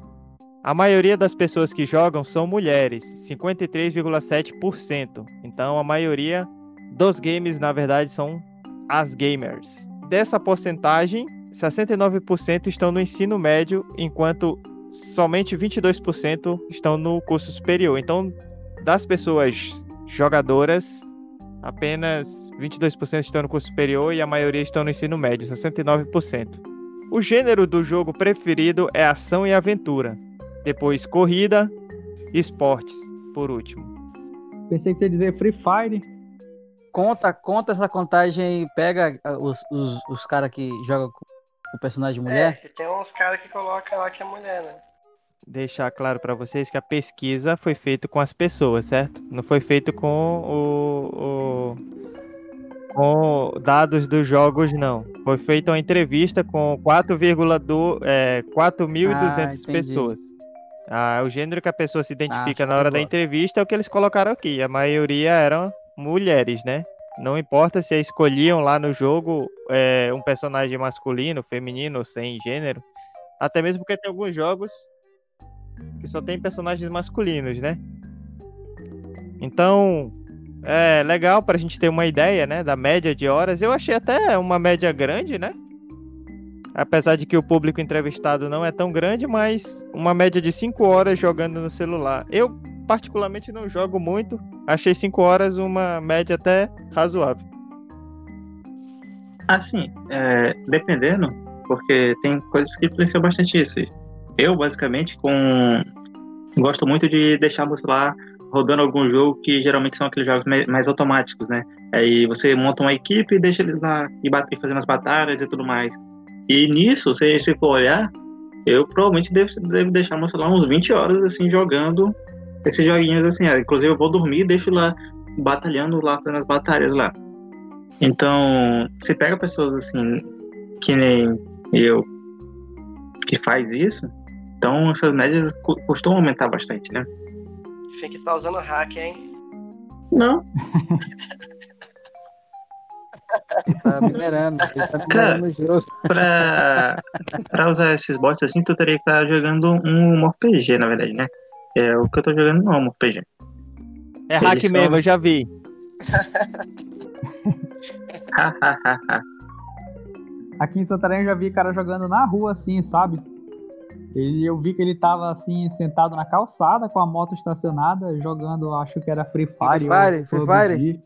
a maioria das pessoas que jogam são mulheres, 53,7%. Então a maioria dos games, na verdade, são as gamers. Dessa porcentagem, 69% estão no ensino médio, enquanto somente 22% estão no curso superior. Então, das pessoas jogadoras, apenas 22% estão no curso superior e a maioria estão no ensino médio, 69%. O gênero do jogo preferido é ação e aventura. Depois corrida e esportes, por último. Pensei que ia dizer Free Fire. Conta, conta essa contagem, pega ah, os, os, os caras que jogam com o personagem mulher. É, tem uns caras que colocam lá que é mulher, né? Deixar claro para vocês que a pesquisa foi feita com as pessoas, certo? Não foi feito com o, o com dados dos jogos, não. Foi feita uma entrevista com 4,2 é, 4.200 Ah, pessoas. Ah, o gênero que a pessoa se identifica Ah, na hora da entrevista é o que eles colocaram aqui. A maioria eram mulheres, né? Não importa se escolhiam lá no jogo é, um personagem masculino, feminino, sem gênero. Até mesmo porque tem alguns jogos que só tem personagens masculinos, né? Então, é legal pra gente ter uma ideia, né, da média de horas. Eu achei até uma média grande, né? Apesar de que o público entrevistado não é tão grande, mas uma média de 5 horas jogando no celular. Eu, particularmente, não jogo muito. Achei 5 horas uma média até razoável. Assim, é, dependendo, porque tem coisas que influenciam bastante isso. Eu, basicamente, com gosto muito de deixar o celular rodando algum jogo que geralmente são aqueles jogos mais automáticos, né? Aí você monta uma equipe e deixa eles lá e bater, fazendo as batalhas e tudo mais. E nisso, se for olhar, eu provavelmente devo, devo deixar meu celular uns 20 horas assim jogando esses joguinhos assim. Ah, Inclusive eu vou dormir e deixo lá batalhando lá fazendo as batalhas lá. Então, se pega pessoas assim que nem eu que faz isso, então essas médias costumam aumentar bastante, né? Fica que tá usando hack, hein? Não, Tá minerando, ele tá Cara, minerando o jogo. pra, pra usar esses bots assim, tu teria que estar jogando um RPG, na verdade, né? É o que eu tô jogando não é um RPG. É Eles hack são- mesmo, eu já vi. Aqui em Santarém eu já vi cara jogando na rua assim, sabe? Ele, eu vi que ele tava assim, sentado na calçada com a moto estacionada, jogando, acho que era Free Fire. Free Fire? Free. Fire?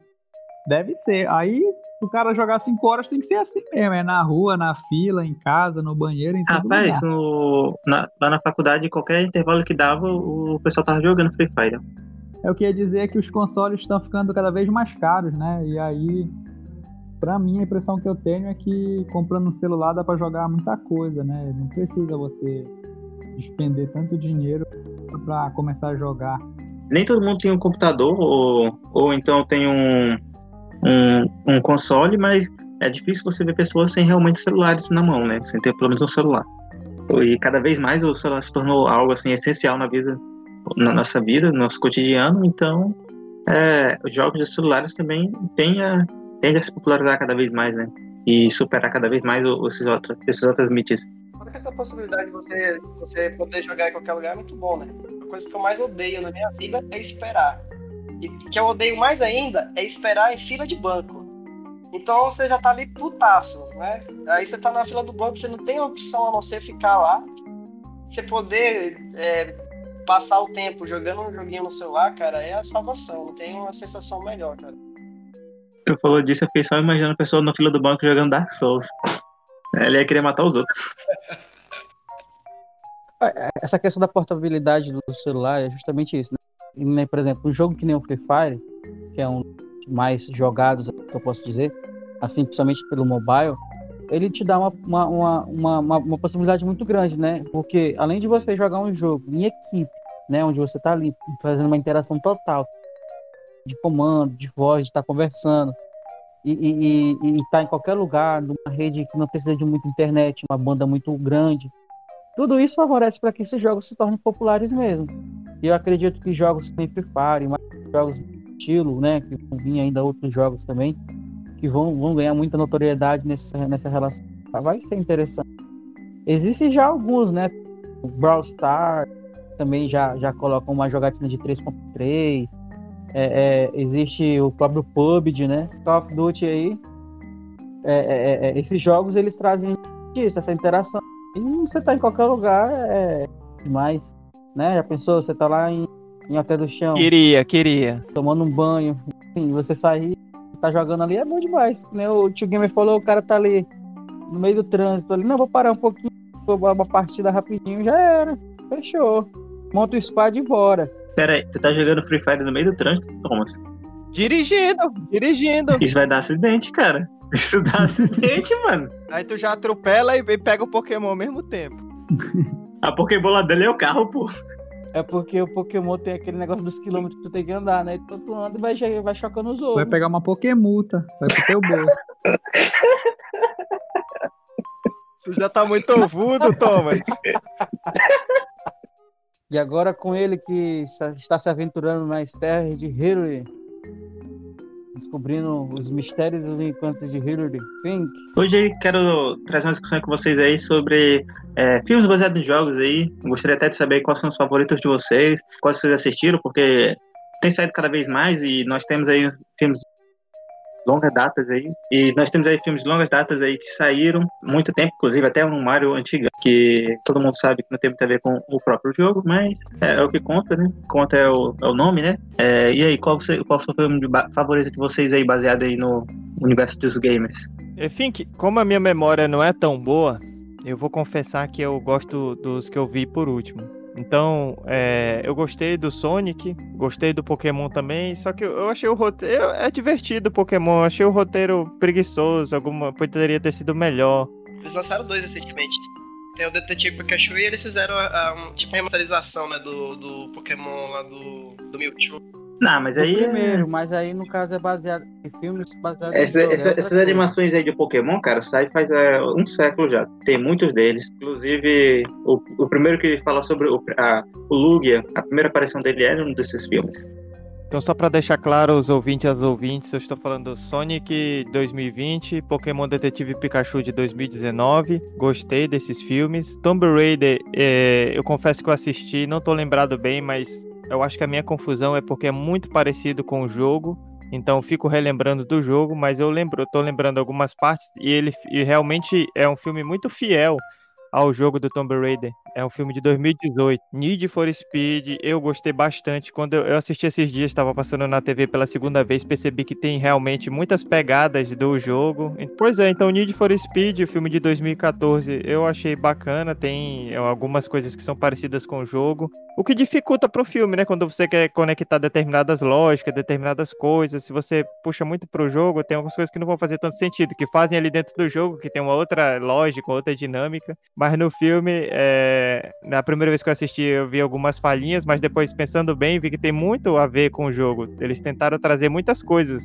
Deve ser. Aí o cara jogar 5 horas tem que ser assim mesmo, é na rua, na fila, em casa, no banheiro, em todo Rapaz, lugar. no, na- lá na faculdade, qualquer intervalo que dava, o pessoal tava jogando Free Fire. É o que ia dizer é que os consoles estão ficando cada vez mais caros, né? E aí, pra mim, a impressão que eu tenho é que comprando um celular dá pra jogar muita coisa, né? Não precisa você despender tanto dinheiro pra começar a jogar. Nem todo mundo tem um computador, ou, ou então tem um, um, um console, mas é difícil você ver pessoas sem realmente celulares na mão, né? Sem ter pelo menos um celular. E cada vez mais o celular se tornou algo assim essencial na vida, na nossa vida, no nosso cotidiano. Então, é, os jogos de celulares também tendem a, tendem a se popularizar cada vez mais, né? E superar cada vez mais esses outros, esses outros mídias. Essa possibilidade de você, você poder jogar em qualquer lugar é muito bom, né? A coisa que eu mais odeio na minha vida é esperar. E que eu odeio mais ainda é esperar em fila de banco. Então você já tá ali putaço, né? Aí você tá na fila do banco, você não tem opção a não ser ficar lá. Você poder é, passar o tempo jogando um joguinho no celular, cara, é a salvação. Não tem uma sensação melhor, cara. Tu falou disso, eu fiquei só imaginando a pessoa na fila do banco jogando Dark Souls. Ele ia querer matar os outros. Essa questão da portabilidade do celular é justamente isso, né? Por exemplo, um jogo que nem o Free Fire, que é um mais jogados, que eu posso dizer, assim, principalmente pelo mobile, ele te dá uma, uma, uma, uma, uma possibilidade muito grande, né? Porque além de você jogar um jogo em equipe, né, onde você está ali fazendo uma interação total de comando, de voz, de estar tá conversando e estar tá em qualquer lugar, numa rede que não precisa de muita internet, uma banda muito grande, tudo isso favorece para que esses jogos se tornem populares mesmo. E eu acredito que jogos Free Fire, mais jogos estilo, né, que vão vir ainda outros jogos também, que vão, vão ganhar muita notoriedade nessa, nessa relação. Vai ser interessante. Existem já alguns, né? O Brawl Stars também já, já colocam uma jogatina de 3.3. É, é, existe o próprio PUBG, né? Call of Duty aí. É, é, é, é esses jogos eles trazem isso, essa interação. E você tá em qualquer lugar é demais, né? Já pensou? Você tá lá em em Hotel do Chão. Queria, queria. Tomando um banho. Enfim, você sair, tá jogando ali, é bom demais. Né? O tio Gamer falou, o cara tá ali no meio do trânsito ali. Não, vou parar um pouquinho, vou uma partida rapidinho, já era. Fechou. Monta o squad e bora. Pera aí, tu tá jogando Free Fire no meio do trânsito, Thomas? Dirigindo, dirigindo. Isso vai dar acidente, cara. Isso dá acidente, mano. Aí tu já atropela e pega o Pokémon ao mesmo tempo. A Pokébola dele é o carro, pô. É porque o Pokémon tem aquele negócio dos quilômetros que tu tem que andar, né? Então tu anda e vai, vai chocando os outros. Vai pegar uma Pokémuta, vai pro teu bolso. tu já tá muito ouvido, Thomas. e agora com ele que está se aventurando nas terras de Hyrule descobrindo os mistérios e os encantos de Hilary Fink. Hoje quero trazer uma discussão com vocês aí sobre é, filmes baseados em jogos aí. Gostaria até de saber quais são os favoritos de vocês, quais vocês assistiram, porque tem saído cada vez mais e nós temos aí filmes longas datas aí. E nós temos aí filmes de longas datas aí que saíram muito tempo, inclusive até um Mario antigo, que todo mundo sabe que não tem muito a ver com o próprio jogo, mas é, é o que conta, né? Conta é o, é o nome, né? É, e aí, qual, você, qual foi o filme favorito de vocês aí, baseado aí no universo dos gamers? Enfim, como a minha memória não é tão boa, eu vou confessar que eu gosto dos que eu vi por último. Então, é, eu gostei do Sonic, gostei do Pokémon também, só que eu achei o roteiro. É divertido o Pokémon, achei o roteiro preguiçoso, alguma poderia ter sido melhor. Eles lançaram dois recentemente. Tem o Detetive Pikachu e eles fizeram a, a, um, tipo uma remasterização né, do, do Pokémon lá do, do Mewtwo. Não, mas aí. O primeiro, é... mas aí no caso é baseado em filmes baseados essa, em essa, é Essas animações aí de Pokémon, cara, sai faz é, um século já. Tem muitos deles. Inclusive, o, o primeiro que fala sobre o, a, o Lugia, a primeira aparição dele é um desses filmes. Então, só para deixar claro os ouvintes e as ouvintes, eu estou falando Sonic 2020, Pokémon Detetive Pikachu de 2019. Gostei desses filmes. Tomb Raider, é, eu confesso que eu assisti, não estou lembrado bem, mas eu acho que a minha confusão é porque é muito parecido com o jogo. Então fico relembrando do jogo, mas eu lembro, eu tô lembrando algumas partes e ele e realmente é um filme muito fiel ao jogo do Tomb Raider. É um filme de 2018. Need for Speed, eu gostei bastante. Quando eu, assisti esses dias, estava passando na TV pela segunda vez, percebi que tem realmente muitas pegadas do jogo. Pois é, então Need for Speed, o filme de 2014, eu achei bacana. Tem algumas coisas que são parecidas com o jogo. O que dificulta pro filme, né? Quando você quer conectar determinadas lógicas, determinadas coisas. Se você puxa muito pro jogo, tem algumas coisas que não vão fazer tanto sentido, que fazem ali dentro do jogo, que tem uma outra lógica, outra dinâmica. Mas no filme, é... na primeira vez que eu assisti, eu vi algumas falhinhas, mas depois pensando bem, vi que tem muito a ver com o jogo. Eles tentaram trazer muitas coisas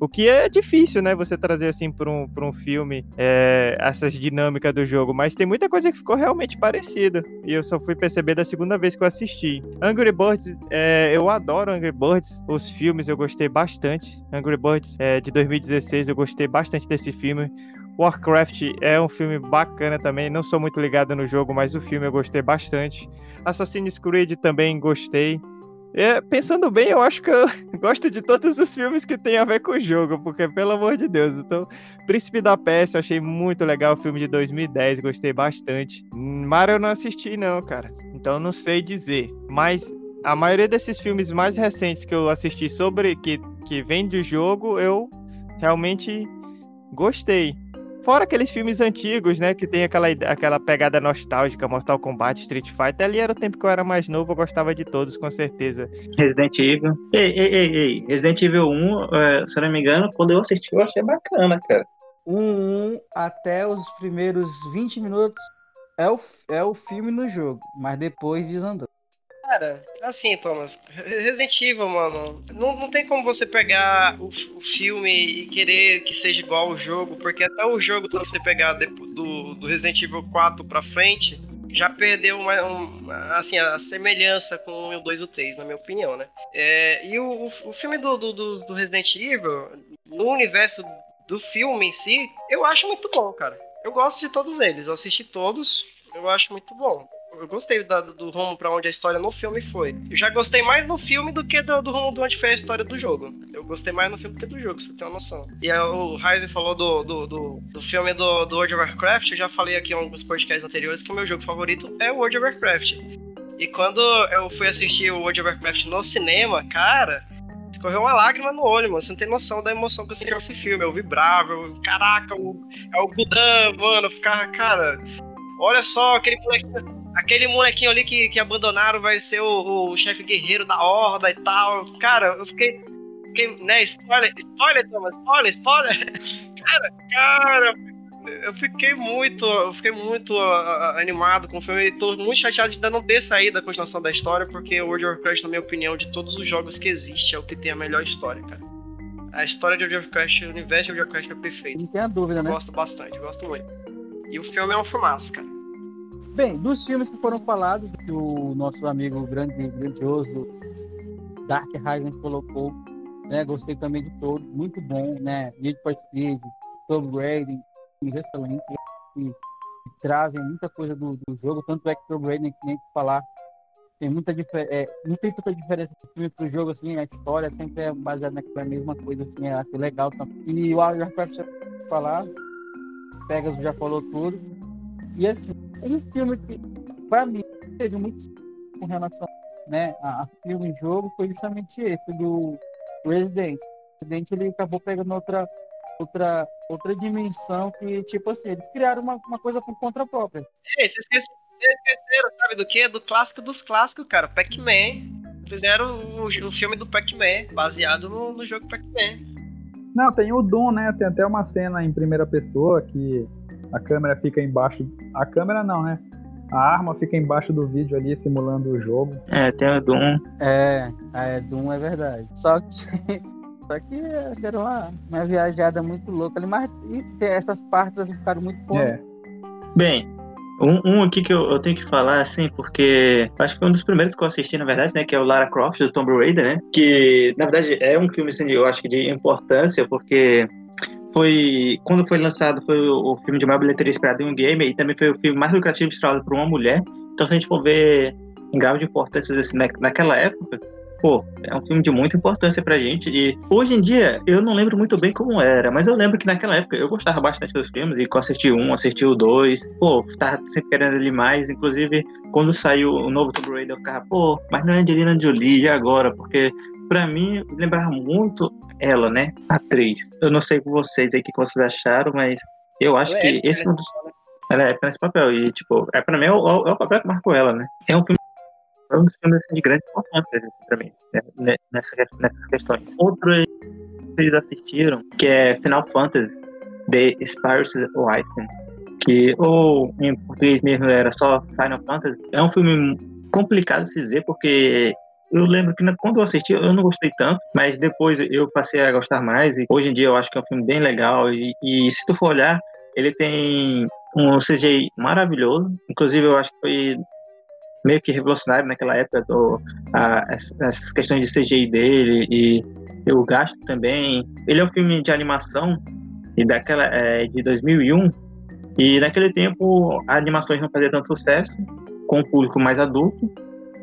O que é difícil, né? Você trazer assim para um, um filme é, essas dinâmicas do jogo. Mas tem muita coisa que ficou realmente parecida. E eu só fui perceber da segunda vez que eu assisti. Angry Birds, é, eu adoro Angry Birds. Os filmes eu gostei bastante. Angry Birds é, de 2016, eu gostei bastante desse filme. Warcraft é um filme bacana também. Não sou muito ligado no jogo, mas o filme eu gostei bastante. Assassin's Creed também gostei. É, pensando bem, eu acho que eu gosto de todos os filmes que tem a ver com o jogo, porque, pelo amor de Deus, então, Príncipe da Peste, eu achei muito legal, o filme de 2010, gostei bastante. Mario eu não assisti, não, cara, então não sei dizer, mas a maioria desses filmes mais recentes que eu assisti sobre, que, que vem do jogo, eu realmente gostei. Fora aqueles filmes antigos, né? Que tem aquela, aquela pegada nostálgica, Mortal Kombat, Street Fighter. Ali era o tempo que eu era mais novo, eu gostava de todos, com certeza. Resident Evil. Ei, ei, ei, ei. Resident Evil 1, é, se eu não me engano, quando eu assisti, eu achei bacana, cara. 1 até os primeiros 20 minutos é o, é o filme no jogo, mas depois desandou. Cara, assim, Thomas, Resident Evil, mano, não, não tem como você pegar o, o filme e querer que seja igual ao jogo, porque até o jogo, se você pegar do, do Resident Evil 4 pra frente, já perdeu uma, uma, assim, a semelhança com o 2 e o 3, na minha opinião, né? É, e o, o filme do, do, do Resident Evil, no universo do filme em si, eu acho muito bom, cara. Eu gosto de todos eles, eu assisti todos, eu acho muito bom eu gostei do rumo para onde a história no filme foi. Eu já gostei mais no filme do que do, do rumo de onde foi a história do jogo. Eu gostei mais no filme do que do jogo, você tem uma noção. E aí, o Ryzen falou do, do, do, do, filme do, do World of Warcraft, eu já falei aqui em alguns podcasts anteriores que o meu jogo favorito é o World of Warcraft. E quando eu fui assistir o World of Warcraft no cinema, cara, escorreu uma lágrima no olho, mano. Você não tem noção da emoção que eu senti nesse filme. Eu vibrava, eu, caraca, o, é o Gudan, mano. Ficava, cara, olha só aquele moleque Aquele molequinho ali que, que abandonaram vai ser o, o chefe guerreiro da horda e tal. Cara, eu fiquei. fiquei né, spoiler, spoiler, Thomas, spoiler, spoiler. Cara, cara, eu fiquei muito, eu fiquei muito uh, animado com o filme e tô muito chateado de ainda não ter saído a continuação da história, porque o World of Warcraft, na minha opinião, de todos os jogos que existe, é o que tem a melhor história, cara. A história de World of Warcraft, o universo de World of Warcraft é perfeito. Não tem a dúvida, né? Gosto bastante, gosto muito. E o filme é um fumaço, cara. Bem, dos filmes que foram falados, que o nosso amigo grande, grandioso Dark Rising colocou, né? Gostei também de todos, muito bom, né? Need for Speed, Tomb Raider, filmes excelentes, que, trazem muita coisa do, do, jogo, tanto é que Tomb Raider, que nem falar, tem muita é, não tem tanta diferença do filme pro jogo, assim, a história sempre é baseada naquela mesma coisa, assim, é acho legal também. E o Warcraft falar, Pegas já falou tudo, e assim, um filme que, para mim, teve muito com relação né, a, a filme e jogo foi justamente esse, do Resident. O Resident ele acabou pegando outra, outra, outra dimensão que, tipo assim, eles criaram uma, uma coisa por conta própria. É, vocês esqueceram, vocês esqueceram, sabe do que? Do clássico dos clássicos, cara, Pac-Man. Fizeram o, o filme do Pac-Man, baseado no, no jogo Pac-Man. Não, tem o Doom, né? Tem até uma cena em primeira pessoa que a câmera fica embaixo. A câmera não, né? A arma fica embaixo do vídeo ali, simulando o jogo. É, tem o Doom. É, é Doom é verdade. Só que. Só que era uma, uma viajada muito louca ali, mas essas partes assim, ficaram muito boas. É. Bem, um, um, aqui que eu, eu, tenho que falar, assim, porque acho que foi um dos primeiros que eu assisti, na verdade, né? Que é o Lara Croft, do Tomb Raider, né? Que, na verdade, é um filme, assim, eu acho que de importância, porque foi quando foi lançado foi o, filme de maior bilheteria esperado em um game e também foi o filme mais lucrativo estrelado por uma mulher. Então se a gente for ver em grau de importância assim, naquela época, pô, é um filme de muita importância pra gente. E hoje em dia, eu não lembro muito bem como era, mas eu lembro que naquela época eu gostava bastante dos filmes, e assisti um, assisti o dois, pô, tava sempre querendo ele mais. Inclusive, quando saiu o novo Tomb Raider, eu ficava, pô, mas não é Angelina Jolie, e agora? Porque pra mim, lembrava muito ela, né? Atriz. Eu não sei com vocês aí o que vocês acharam, mas eu acho ela que é esse é um dos. Ela é nesse papel. E, tipo, é, pra mim é o, é o papel que marcou ela, né? É um filme. É um dos filmes assim, de grande importância pra mim, né? Nessa, nessas questões. Outro aí que vocês assistiram, que é Final Fantasy The Spirits Awakening, que ou em português mesmo era só Final Fantasy. É um filme complicado de se dizer, porque eu lembro que quando eu assisti, eu não gostei tanto, mas depois eu passei a gostar mais. E hoje em dia eu acho que é um filme bem legal. E, e se tu for olhar, ele tem um CGI maravilhoso. Inclusive, eu acho que foi meio que revolucionário naquela época do, a, as questões de CGI dele e, e o gasto também. Ele é um filme de animação e daquela é, de 2001 e naquele tempo as animações não faziam tanto sucesso com o público mais adulto.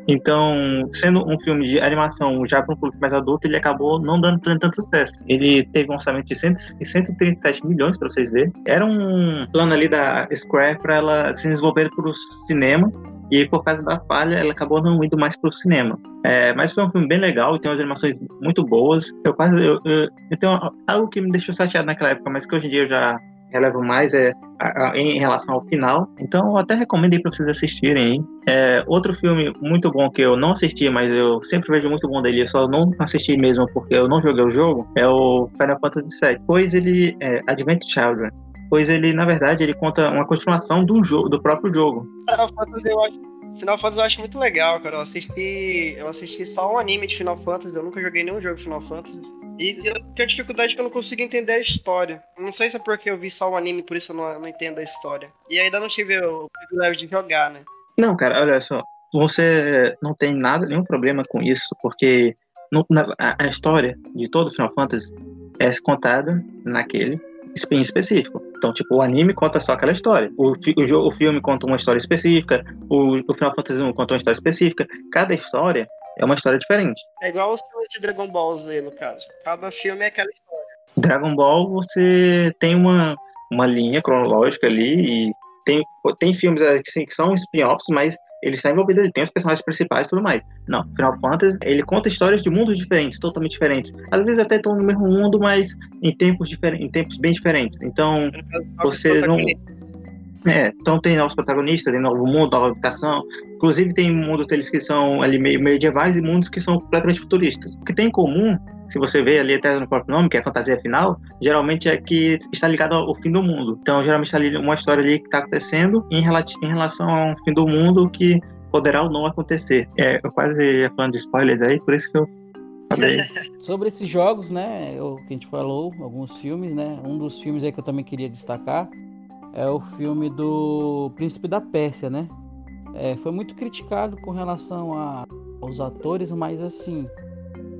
Então, sendo um filme de animação já para um público mais adulto, ele acabou não dando tanto sucesso. Ele teve um orçamento de 137 milhões, para vocês verem. Era um plano ali da Square para ela se desenvolver para o cinema. E por causa da falha, ela acabou não indo mais para o cinema. É, mas foi um filme bem legal, tem umas animações muito boas. Eu quase. Eu, eu, eu tenho algo que me deixou chateado naquela época, mas que hoje em dia eu já relevo mais é a, a, em relação ao final. Então, eu até recomendo aí para vocês assistirem. É, outro filme muito bom que eu não assisti, mas eu sempre vejo muito bom dele, eu só não assisti mesmo porque eu não joguei o jogo, é o Final Fantasy VII. Pois ele é Advent Children. Pois ele, na verdade, ele conta uma continuação do jogo, do próprio jogo. Final Fantasy eu acho Final Fantasy eu acho muito legal, cara. Eu assisti, eu assisti só um anime de Final Fantasy, eu nunca joguei nenhum jogo de Final Fantasy. E eu tenho dificuldade que eu não consigo entender a história. Não sei se é porque eu vi só o anime, por isso eu não, não entendo a história. E ainda não tive o privilégio de jogar, né? Não, cara, olha só. Você não tem nada, nenhum problema com isso, porque no, na, a, história de todo Final Fantasy é contada naquele em específico. Então, tipo, o anime conta só aquela história. O, o, jogo, o filme conta uma história específica. O, o Final Fantasy 1 conta uma história específica. Cada história é uma história diferente. É igual os filmes de Dragon Ball Z, no caso. Cada filme é aquela história. Dragon Ball, você tem uma, uma linha cronológica ali e tem, tem filmes assim, que são spin-offs, mas ele está envolvido, ele tem os personagens principais e tudo mais. Não, Final Fantasy, ele conta histórias de mundos diferentes, totalmente diferentes. Às vezes até estão no mesmo mundo, mas em tempos, diferentes, em tempos bem diferentes. Então, você não é, então tem novos protagonistas, tem novo mundo, nova habitação. Inclusive tem mundos deles que são ali meio medievais e mundos que são completamente futuristas. O que tem em comum, se você vê ali até no próprio nome, que é a fantasia final, geralmente é que está ligado ao fim do mundo. Então geralmente está ali uma história ali que está acontecendo em, em relação ao fim do mundo que poderá ou não acontecer. É, eu quase ia falando de spoilers aí, por isso que eu falei. Sobre esses jogos, né, o que a gente falou, alguns filmes, né, um dos filmes aí que eu também queria destacar é o filme do Príncipe da Pérsia, né? É, foi muito criticado com relação a, aos atores, mas assim.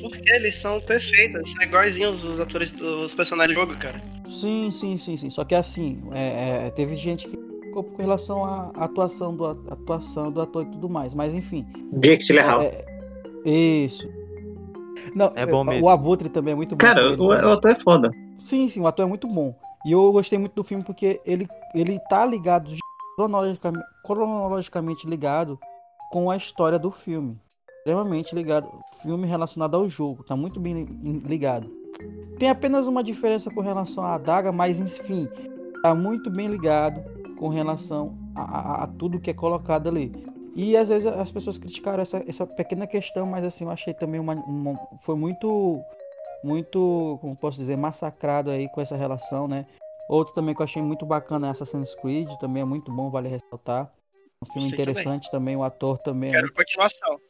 Porque eles são perfeitos, eles são iguaizinhos os atores dos personagens do jogo, cara. Sim, sim, sim, sim. Só que assim, é, é, teve gente que ficou com relação à atuação do, atuação do ator e tudo mais, mas enfim. Jake Gyllenhaal. É, isso. Não, é bom mesmo. O Abutre também é muito bom. Cara, o, o ator é foda. Sim, sim, o ator é muito bom. E eu gostei muito do filme porque ele, ele tá ligado, cronologicamente, cronologicamente ligado com a história do filme. Extremamente ligado. Filme relacionado ao jogo, tá muito bem ligado. Tem apenas uma diferença com relação à adaga, mas enfim, tá muito bem ligado com relação a, a, a tudo que é colocado ali. E às vezes as pessoas criticaram essa, essa pequena questão, mas assim, eu achei também uma, uma foi muito muito, como posso dizer, massacrado aí com essa relação, né? Outro também que eu achei muito bacana é Assassin's Creed, também é muito bom, vale ressaltar. Um filme interessante também. também. o ator também. É Quero é... continuação.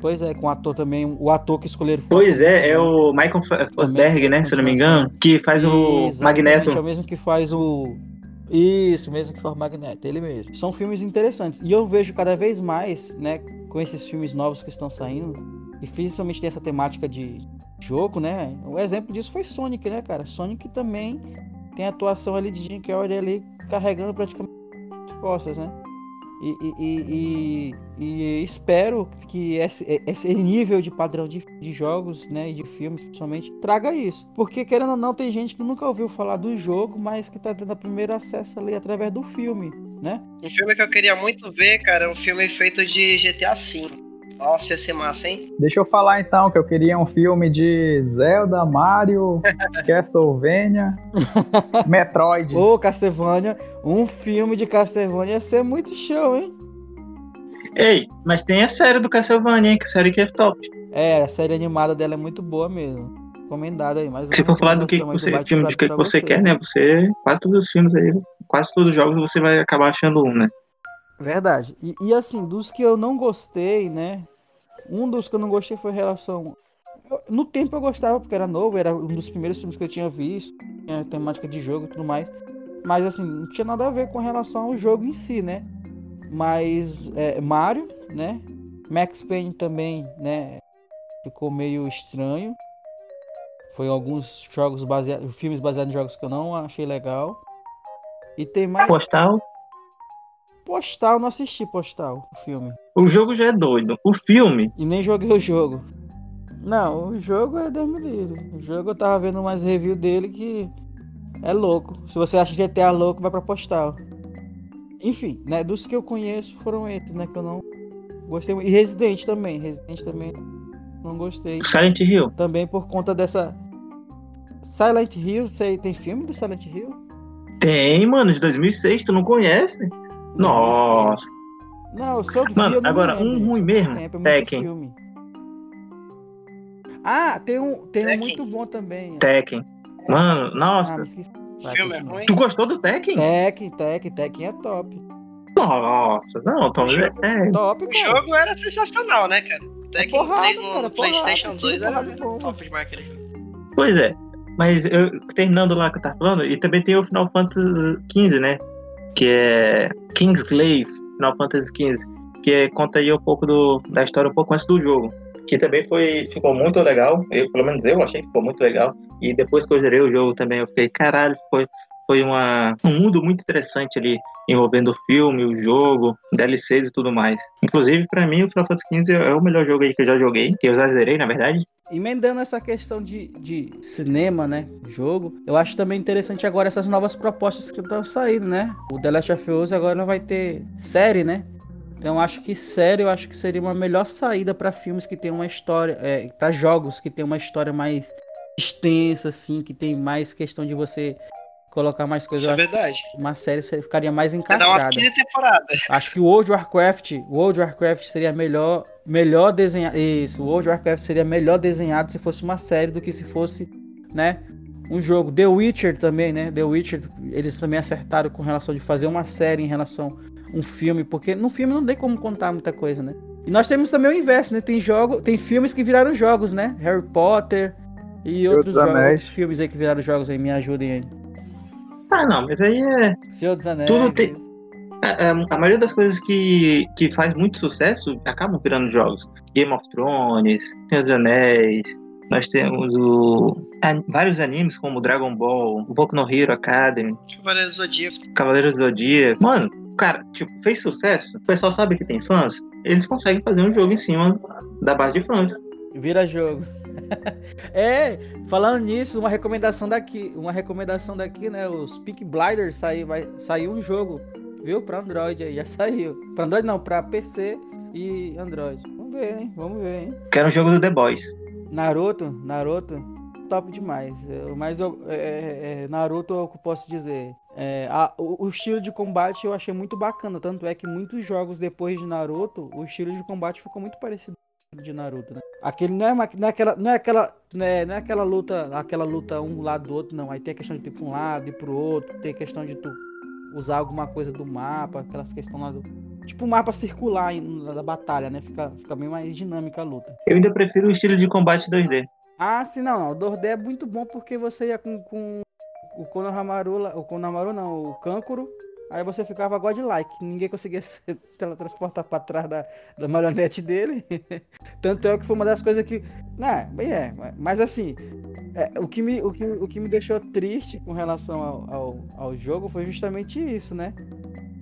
Pois é, com o ator também, o ator que escolheram. Pois é, é o Michael Fosberg, né? Se eu não me engano, que faz o Magneto. É o mesmo que faz o. Isso, mesmo que faz o Magneto, ele mesmo. São filmes interessantes. E eu vejo cada vez mais, né, com esses filmes novos que estão saindo, e principalmente tem essa temática de jogo, né? O exemplo disso foi Sonic, né, cara? Sonic também tem a atuação ali de Jim Carrey ali carregando praticamente as costas, né? E, e, e, e, espero que esse, esse nível de padrão de, de jogos, né, e de filmes, principalmente, traga isso. Porque, querendo ou não, tem gente que nunca ouviu falar do jogo, mas que tá tendo o primeiro acesso ali através do filme, né? Um filme que eu queria muito ver, cara, é um filme feito de GTA V. Nossa, ia ser massa, hein? Deixa eu falar então que eu queria um filme de Zelda, Mario, Castlevania, Metroid. Ô, Castlevania, um filme de Castlevania ia ser muito show, hein? Ei, mas tem a série do Castlevania, hein? Que série que é top. É, a série animada dela é muito boa mesmo. Recomendada aí, mas Se for falar do que, que você, filme de que, que você quer, né? Você, quase todos os filmes aí, quase todos os jogos você vai acabar achando um, né? Verdade. E, e, assim, dos que eu não gostei, né? Um dos que eu não gostei foi relação. eu- no tempo eu gostava porque era novo, era um dos primeiros filmes que eu tinha visto, tinha temática de jogo e tudo mais. Mas assim, não tinha nada a ver com relação ao jogo em si, né? Mas é, Mario, né? Max Payne também, né? Ficou meio estranho. Foi alguns jogos baseados, filmes baseados em jogos que eu não achei legal. E tem mais Postal. Postal, não assisti Postal, o filme. O jogo já é doido. O filme, E nem joguei o jogo. Não, o jogo é Deus me livre. O jogo eu tava vendo mais review dele que é louco. Se você acha GTA louco, vai pra Postal. Enfim, né, dos que eu conheço foram esses, né, que eu não gostei muito. E Resident também, Resident também não gostei. Silent Hill. Também por conta dessa Silent Hill, sei, tem filme do Silent Hill? Tem, mano, de 2006, tu não conhece? Nossa. Não, eu sou de Mano, não agora, lembro, um gente. ruim mesmo, Tempo, é Tekken. filme. Ah, tem um, tem um muito bom também. Tekken. Mano, Ah, nossa. Vai, Filme é ruim. Tu gostou do Tekken? Tekken, Tekken, Tekken é top. Nossa, não, Tom. É, Top, O cara. jogo era sensacional, né, cara? Tekken porrada, 3 no cara, PlayStation porrada, 2 tinha era porrada top demais aquele jogo. pois é. Mas eu, terminando lá que eu tava falando, e também tem o Final Fantasy XV, né? Que é Kingsglaive, Final Fantasy XV. Que é, conta aí um pouco do, da história um pouco antes do jogo. Que também foi, ficou muito legal. Eu, pelo menos eu achei que ficou muito legal. E depois que eu zerei o jogo também, eu fiquei, caralho, foi, foi uma, um mundo muito interessante ali, envolvendo o filme, o jogo, DLCs e tudo mais. Inclusive, pra mim, o Final Fantasy XV é o melhor jogo aí que eu já joguei, que eu já zerei, na verdade. Emendando essa questão de, de cinema, né? Jogo, eu acho também interessante agora essas novas propostas que estão saindo, né? O The Last of Us agora vai ter série, né? Então acho que série eu acho que seria uma melhor saída para filmes que tem uma história, é, para jogos que tem uma história mais extensa, assim, que tem mais questão de você colocar mais coisas. Isso é verdade. uma série ficaria mais Vai dar umas encaixada. 15 temporadas. Acho que o World of Warcraft, o World of Warcraft seria melhor, melhor desenhado. Isso, o World of Warcraft seria melhor desenhado se fosse uma série do que se fosse, né, um jogo. The Witcher também, né? The Witcher, eles também acertaram com relação de fazer uma série em relação a um filme, porque no filme não tem como contar muita coisa, né? E nós temos também o inverso, né? Tem jogo, tem filmes que viraram jogos, né? Harry Potter e outros, jogos, outros filmes aí que viraram jogos aí, me ajudem aí. Ah, não, mas aí é. Senhor dos Anéis. Tudo tem- A, a- a maioria das coisas que, que faz muito sucesso acabam virando jogos. Game of Thrones, Senhor dos Anéis, nós temos o, a- vários animes como Dragon Ball, Boku no Hero Academy, Cavaleiro do Zodíaco. Cavaleiros do Zodíaco. Mano, cara, tipo, fez sucesso, o pessoal sabe que tem fãs, eles conseguem fazer um jogo em cima da base de fãs. Vira jogo. é, falando nisso, uma recomendação daqui, uma recomendação daqui, né? Os Peak Blinders saiu, vai sair um jogo, viu? Pra Android aí, já saiu. Pra Android não, pra PC e Android. Vamos ver, hein? Vamos ver, hein? Que era um jogo do The Boys. Naruto, Naruto, top demais. Eu- Mas eu, é, é, é, Naruto é o que eu posso dizer. É, a- o, o estilo de combate eu achei muito bacana. Tanto é que muitos jogos depois de Naruto, o estilo de combate ficou muito parecido de Naruto, né? Aquele não é, uma- não é aquela, não é aquela, não é, não é aquela luta, aquela luta um lado do outro, não. Aí tem a questão de ir pra um lado e pro outro, tem a questão de tu usar alguma coisa do mapa, aquelas questões lá do. Tipo o mapa circular da batalha, né? Fica, fica bem mais dinâmica a luta. Eu ainda prefiro o estilo de combate 2D. Ah, sim, não, não. O 2D é muito bom porque você ia com, com o Konohamaru, o Konohamaru não, o Kankuro, aí você ficava godlike, ninguém conseguia se teletransportar pra trás da, da marionete dele. Tanto é que foi uma das coisas que. Não, bem é, mas assim, é, o, que me, o, que, o que me deixou triste com relação ao, ao, ao jogo foi justamente isso, né?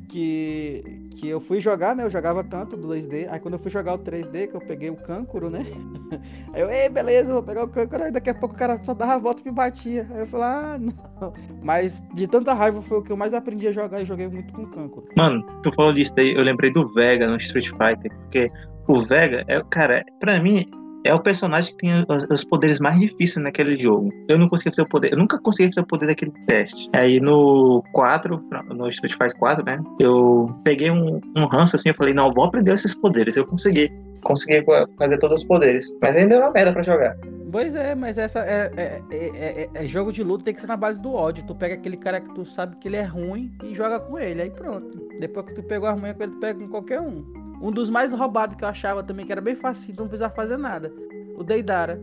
Que, que eu fui jogar, né? Eu jogava tanto do 2D. Aí quando eu fui jogar o 3D, que eu peguei o Kankuro, né? Aí eu, ei, beleza, vou pegar o Kankuro. Aí daqui a pouco o cara só dava a volta e me batia. Aí eu falei, ah, não. Mas de tanta raiva foi o que eu mais aprendi a jogar e joguei muito com o Kankuro. Mano, tu falou disso daí, eu lembrei do Vega no Street Fighter, porque o Vega é, cara, pra mim, é o personagem que tem os, poderes mais difíceis naquele jogo. Eu não consegui fazer o poder, eu nunca consegui fazer o poder daquele teste. Aí no 4, no Street Fighter 4, né, eu peguei um, um ranço assim, eu falei, não, vou aprender esses poderes, eu consegui. Consegui fazer todos os poderes. Mas ainda é uma merda pra jogar. Pois é, mas essa é, é, é, é- é jogo de luta, tem que ser na base do ódio. Tu pega aquele cara que tu sabe que ele é ruim e joga com ele, aí pronto. Depois que tu pegou a manha com ele, tu pega com qualquer um. Um dos mais roubados que eu achava também, que era bem fácil, não precisava fazer nada. O Deidara.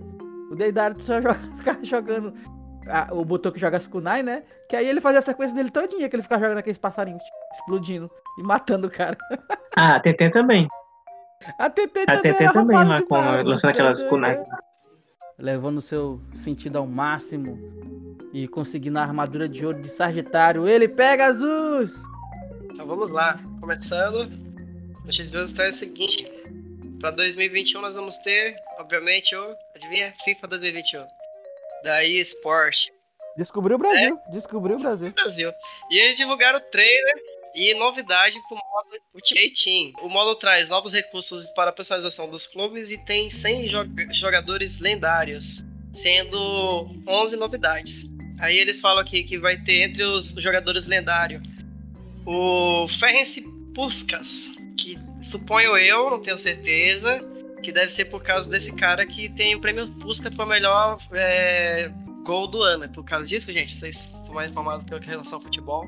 O Deidara só joga, ficava jogando a, o botão que joga as kunai, né? Que aí ele fazia a sequência dele todinha, que ele ficava jogando aqueles passarinhos explodindo e matando o cara. Ah, a TT também. A TT A também, TT era também, lá com, demais, lançando aquelas kunai. Levando o seu sentido ao máximo e conseguindo a armadura de ouro de Sagitário. Ele pega azul! Então vamos lá. Começando. Notícias de hoje é o seguinte. Para 2021 nós vamos ter, obviamente, o. Adivinha? FIFA 2021. Daí Sport. Descobriu o Brasil. Descobriu o Brasil. Brasil. E eles divulgaram o trailer e novidade pro modo Ultimate Team. O modo traz novos recursos para a personalização dos clubes e tem 100 jo- jogadores lendários, sendo 11 novidades. Aí eles falam aqui que vai ter entre os jogadores lendários o Ferenc Puskas, que suponho eu, não tenho certeza, que deve ser por causa desse cara que tem o prêmio Puskas para melhor é, gol do ano. É por causa disso, gente? Vocês estão mais informados que eu em relação ao futebol?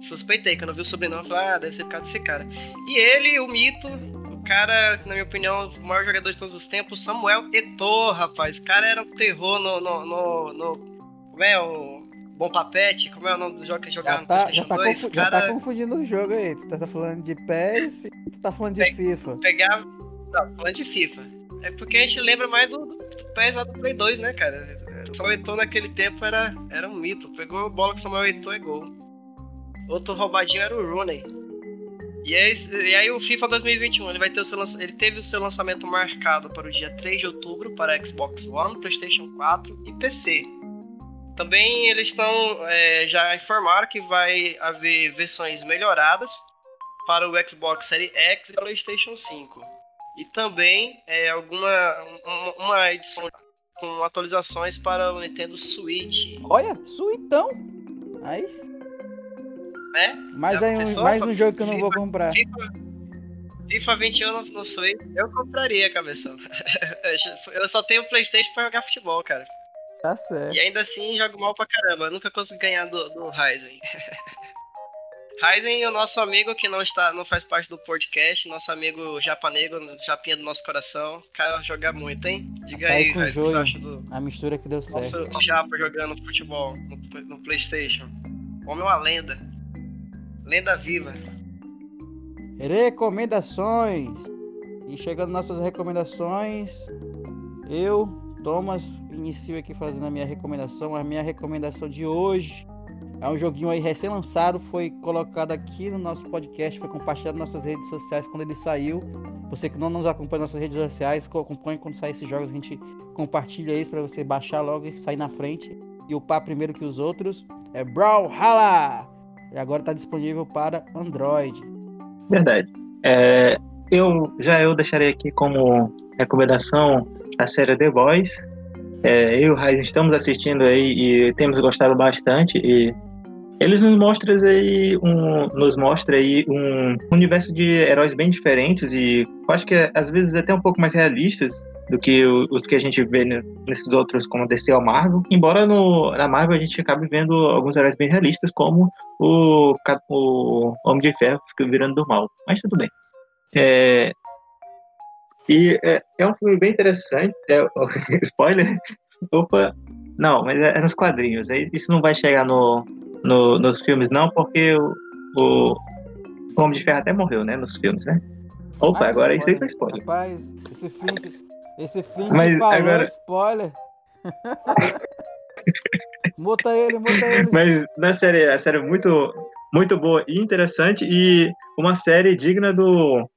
Suspeitei, que eu vi o sobrenome, eu falei, ah, deve ser por causa desse cara. E ele, o mito, o cara, na minha opinião, o maior jogador de todos os tempos, Samuel Eto'o, rapaz. O cara era um terror no. no, no, no como é o. Bom Papete, como é o nome do jogo que jogava Já no tá, PlayStation já, tá 2? confu- O já cara tá confundindo o jogo aí. Tu tá falando de PES e tu tá falando de Pe- FIFA. pegava. Não, falando de FIFA. É porque a gente lembra mais do, do, PES lá do Play 2, né, cara? O Samuel Eto'o naquele tempo era, era um mito. Pegou a bola com o Samuel Eto'o e gol. Outro roubadinho era o Rooney. E aí, e aí o FIFA 2021, ele vai ter o seu ele teve o seu lançamento marcado para o dia 3 de outubro para Xbox One, Playstation 4 e PC. Também eles estão é, já informaram que vai haver versões melhoradas para o Xbox Series X e PlayStation 5. E também é, alguma um- uma edição com atualizações para o Nintendo Switch, Olha, suitão. Aí, né? mais, aí um, mais um jogo que eu não vou comprar. FIFA, FIFA 21 no, no Switch, eu compraria, cabeção. eu só tenho PlayStation para jogar futebol, cara. Tá certo. E ainda assim jogo mal pra caramba. Nunca consegui ganhar do, do Ryzen. Ryzen e o nosso amigo que não está, não faz parte do podcast, nosso amigo Japanego, Japinha do nosso coração. Cara, jogar muito, hein? Diga Sai aí, com Ryzen, o que você joio. acha do A mistura que deu certo. nosso Japa jogando futebol no, no Playstation? Homem é uma lenda. Lenda viva. Recomendações. E chegando nossas recomendações, eu, Thomas, inicio aqui fazendo a minha recomendação. A minha recomendação de hoje é um joguinho aí recém-lançado, foi colocado aqui no nosso podcast, foi compartilhado nas nossas redes sociais quando ele saiu. Você que não nos acompanha nas nossas redes sociais, co- acompanhe quando sair esses jogos, a gente compartilha isso para você baixar logo e sair na frente e upar primeiro que os outros. É Brawlhalla! E agora está disponível para Android. Verdade. É, eu já eu deixarei aqui como recomendação a série The Boys. É, eu e o Raizen estamos assistindo aí e temos gostado bastante e eles nos mostram aí um, nos mostra aí um universo de heróis bem diferentes e acho que é, às vezes até um pouco mais realistas do que os que a gente vê ne- nesses outros como DC ou Marvel. Embora no, na Marvel a gente acabe vendo alguns heróis bem realistas como o, o Homem de Ferro fica virando do mal. Mas tudo bem. É, e é, é um filme bem interessante. É, spoiler? Opa! Não, mas é, é nos quadrinhos. Isso não vai chegar no, no- nos filmes, não, porque o, o, Homem de Ferro até morreu, né? Nos filmes, né? Opa, Ah, agora isso aí foi spoiler. Rapaz, esse filme, esse filme Mas falou agora- spoiler. muta ele, muta ele. Mas na série, a série é muito, muito boa e interessante e uma série digna do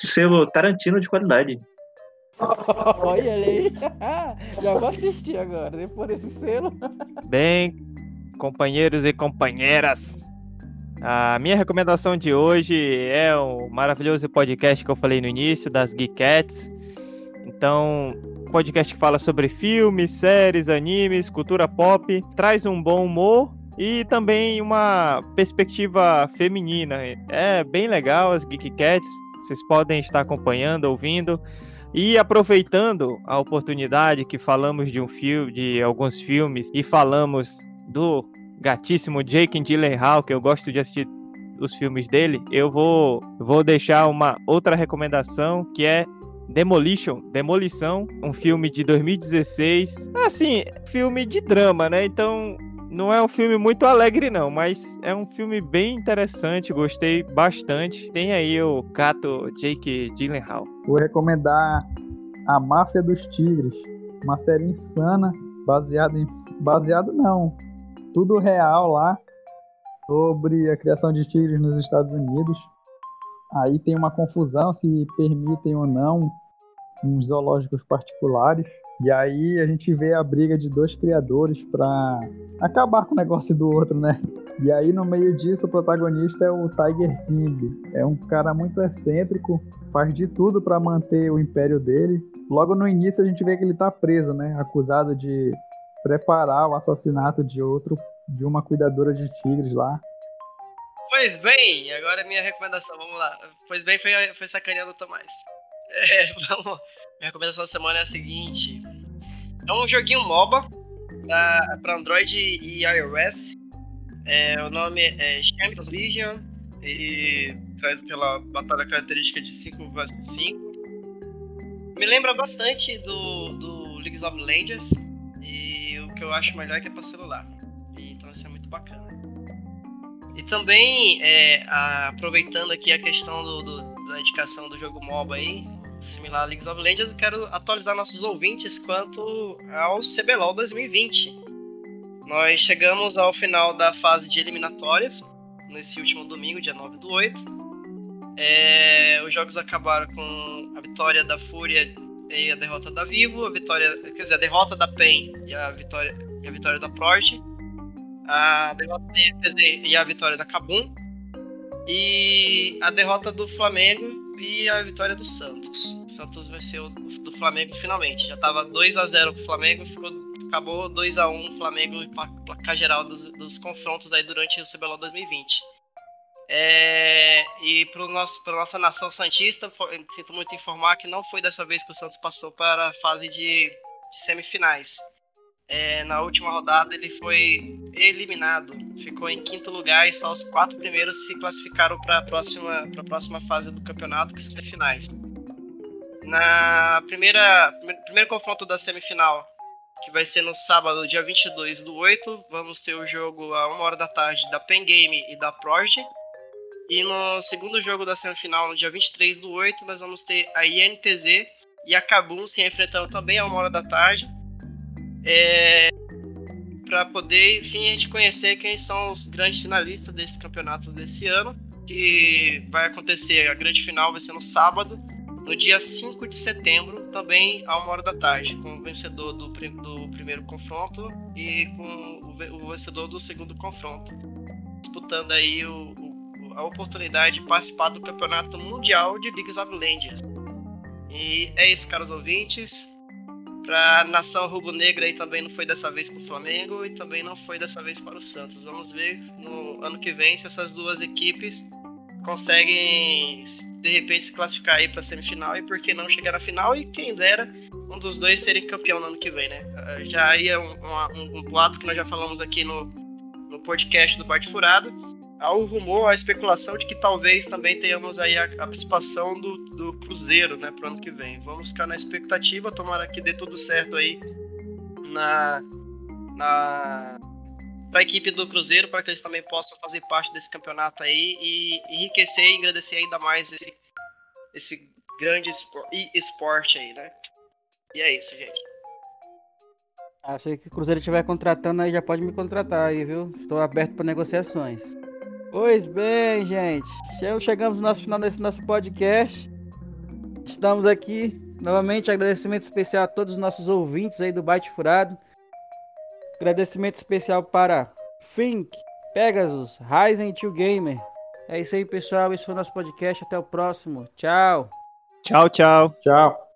selo Tarantino de qualidade. Olha aí. Já vou assistir agora, depois desse selo. Bem, companheiros e companheiras, a minha recomendação de hoje é o maravilhoso podcast que eu falei no início, das Geekettes. Então, podcast que fala sobre filmes, séries, animes, cultura pop, traz um bom humor e também uma perspectiva feminina. É bem legal as Geekettes, vocês podem estar acompanhando, ouvindo. E aproveitando a oportunidade que falamos de um filme, de alguns filmes e falamos do gatíssimo Jake Gyllenhaal, que eu gosto de assistir os filmes dele, eu vou, vou deixar uma outra recomendação que é Demolition, Demolição, um filme de 2016. Assim, filme de drama, né? Então, não é um filme muito alegre, não, mas é um filme bem interessante, gostei bastante. Tem aí o Cato Jake Gyllenhaal. Vou recomendar A Máfia dos Tigres, uma série insana, baseada em. Baseado não, tudo real lá, sobre a criação de tigres nos Estados Unidos. Aí tem uma confusão se permitem ou não uns zoológicos particulares. E aí a gente vê a briga de dois criadores para acabar com o negócio do outro, né? E aí no meio disso o protagonista é o Tiger King. É um cara muito excêntrico, faz de tudo para manter o império dele. Logo no início a gente vê que ele tá preso, né? Acusado de preparar o assassinato de outro, de uma cuidadora de tigres lá. Pois bem, agora é minha recomendação, vamos lá. Pois bem, foi, foi sacaneando o Tomás. É, vamos. Minha recomendação da semana é a seguinte: é um joguinho MOBA para Android e iOS. É, o nome é Champions Legion e traz aquela batalha característica de 5 vs 5. Me lembra bastante do, do League of Legends e o que eu acho melhor é que é para celular. Então isso é muito bacana. E também, é, aproveitando aqui a questão do, do, da indicação do jogo MOBA aí, similar a League of Legends, eu quero atualizar nossos ouvintes quanto ao CBLOL 2020. Nós chegamos ao final da fase de eliminatórias, nesse último domingo, dia 9 do 8. É, os jogos acabaram com a vitória da Fúria e a derrota da Vivo, a vitória, quer dizer, a derrota da PEN e a vitória, e a vitória da Proj a derrota da e a vitória da Cabum, e a derrota do Flamengo e a vitória do Santos. O Santos venceu do Flamengo finalmente. Já estava 2 a 0 pro Flamengo, ficou, acabou 2 a 1 Flamengo e placar geral dos, dos confrontos aí durante o CBLOL 2020. É, e para nosso, nossa nação Santista, sinto muito informar que não foi dessa vez que o Santos passou para a fase de, de semifinais. É, na última rodada ele foi eliminado, ficou em quinto lugar e só os quatro primeiros se classificaram para a próxima, próxima fase do campeonato, que são as finais. Na primeira primeiro confronto da semifinal, que vai ser no sábado, dia 22 do 8, vamos ter o jogo a 1 hora da tarde da Pen Game e da Proge. E no segundo jogo da semifinal, no dia 23 do 8, nós vamos ter a INTZ e a Kabum se enfrentando também a 1 hora da tarde é, para poder, enfim, a gente conhecer quem são os grandes finalistas desse campeonato desse ano, que vai acontecer, a grande final vai ser no sábado, no dia 5 de setembro, também a uma hora da tarde, com o vencedor do, do primeiro confronto e com o, o, vencedor do segundo confronto, disputando aí o, o, a oportunidade de participar do campeonato mundial de League of Legends. E é isso, caros ouvintes. Para a nação rubro-negra aí também não foi dessa vez com o Flamengo e também não foi dessa vez para o Santos. Vamos ver no ano que vem se essas duas equipes conseguem de repente se classificar aí para a semifinal e por que não chegar na final e quem dera um dos dois serem campeão no ano que vem, né? Já aí é um, um, um boato que nós já falamos aqui no, no podcast do Bate Furado há o rumor, a especulação de que talvez também tenhamos aí a, a participação do, do Cruzeiro, né, pro ano que vem. Vamos ficar na expectativa, tomara que dê tudo certo aí na, na para a equipe do Cruzeiro, para que eles também possam fazer parte desse campeonato aí e enriquecer e agradecer ainda mais esse, esse grande esporte aí, né? E é isso, gente. Ah, se o Cruzeiro estiver contratando aí, já pode me contratar aí, viu? Estou aberto para negociações. Pois bem, gente. Chegamos no nosso final desse nosso podcast. Estamos aqui. Novamente, agradecimento especial a todos os nossos ouvintes aí do Byte Furado. Agradecimento especial para Fink, Pegasus, Ryzen 2 Gamer. É isso aí, pessoal. Esse foi o nosso podcast. Até o próximo. Tchau. Tchau, tchau. Tchau.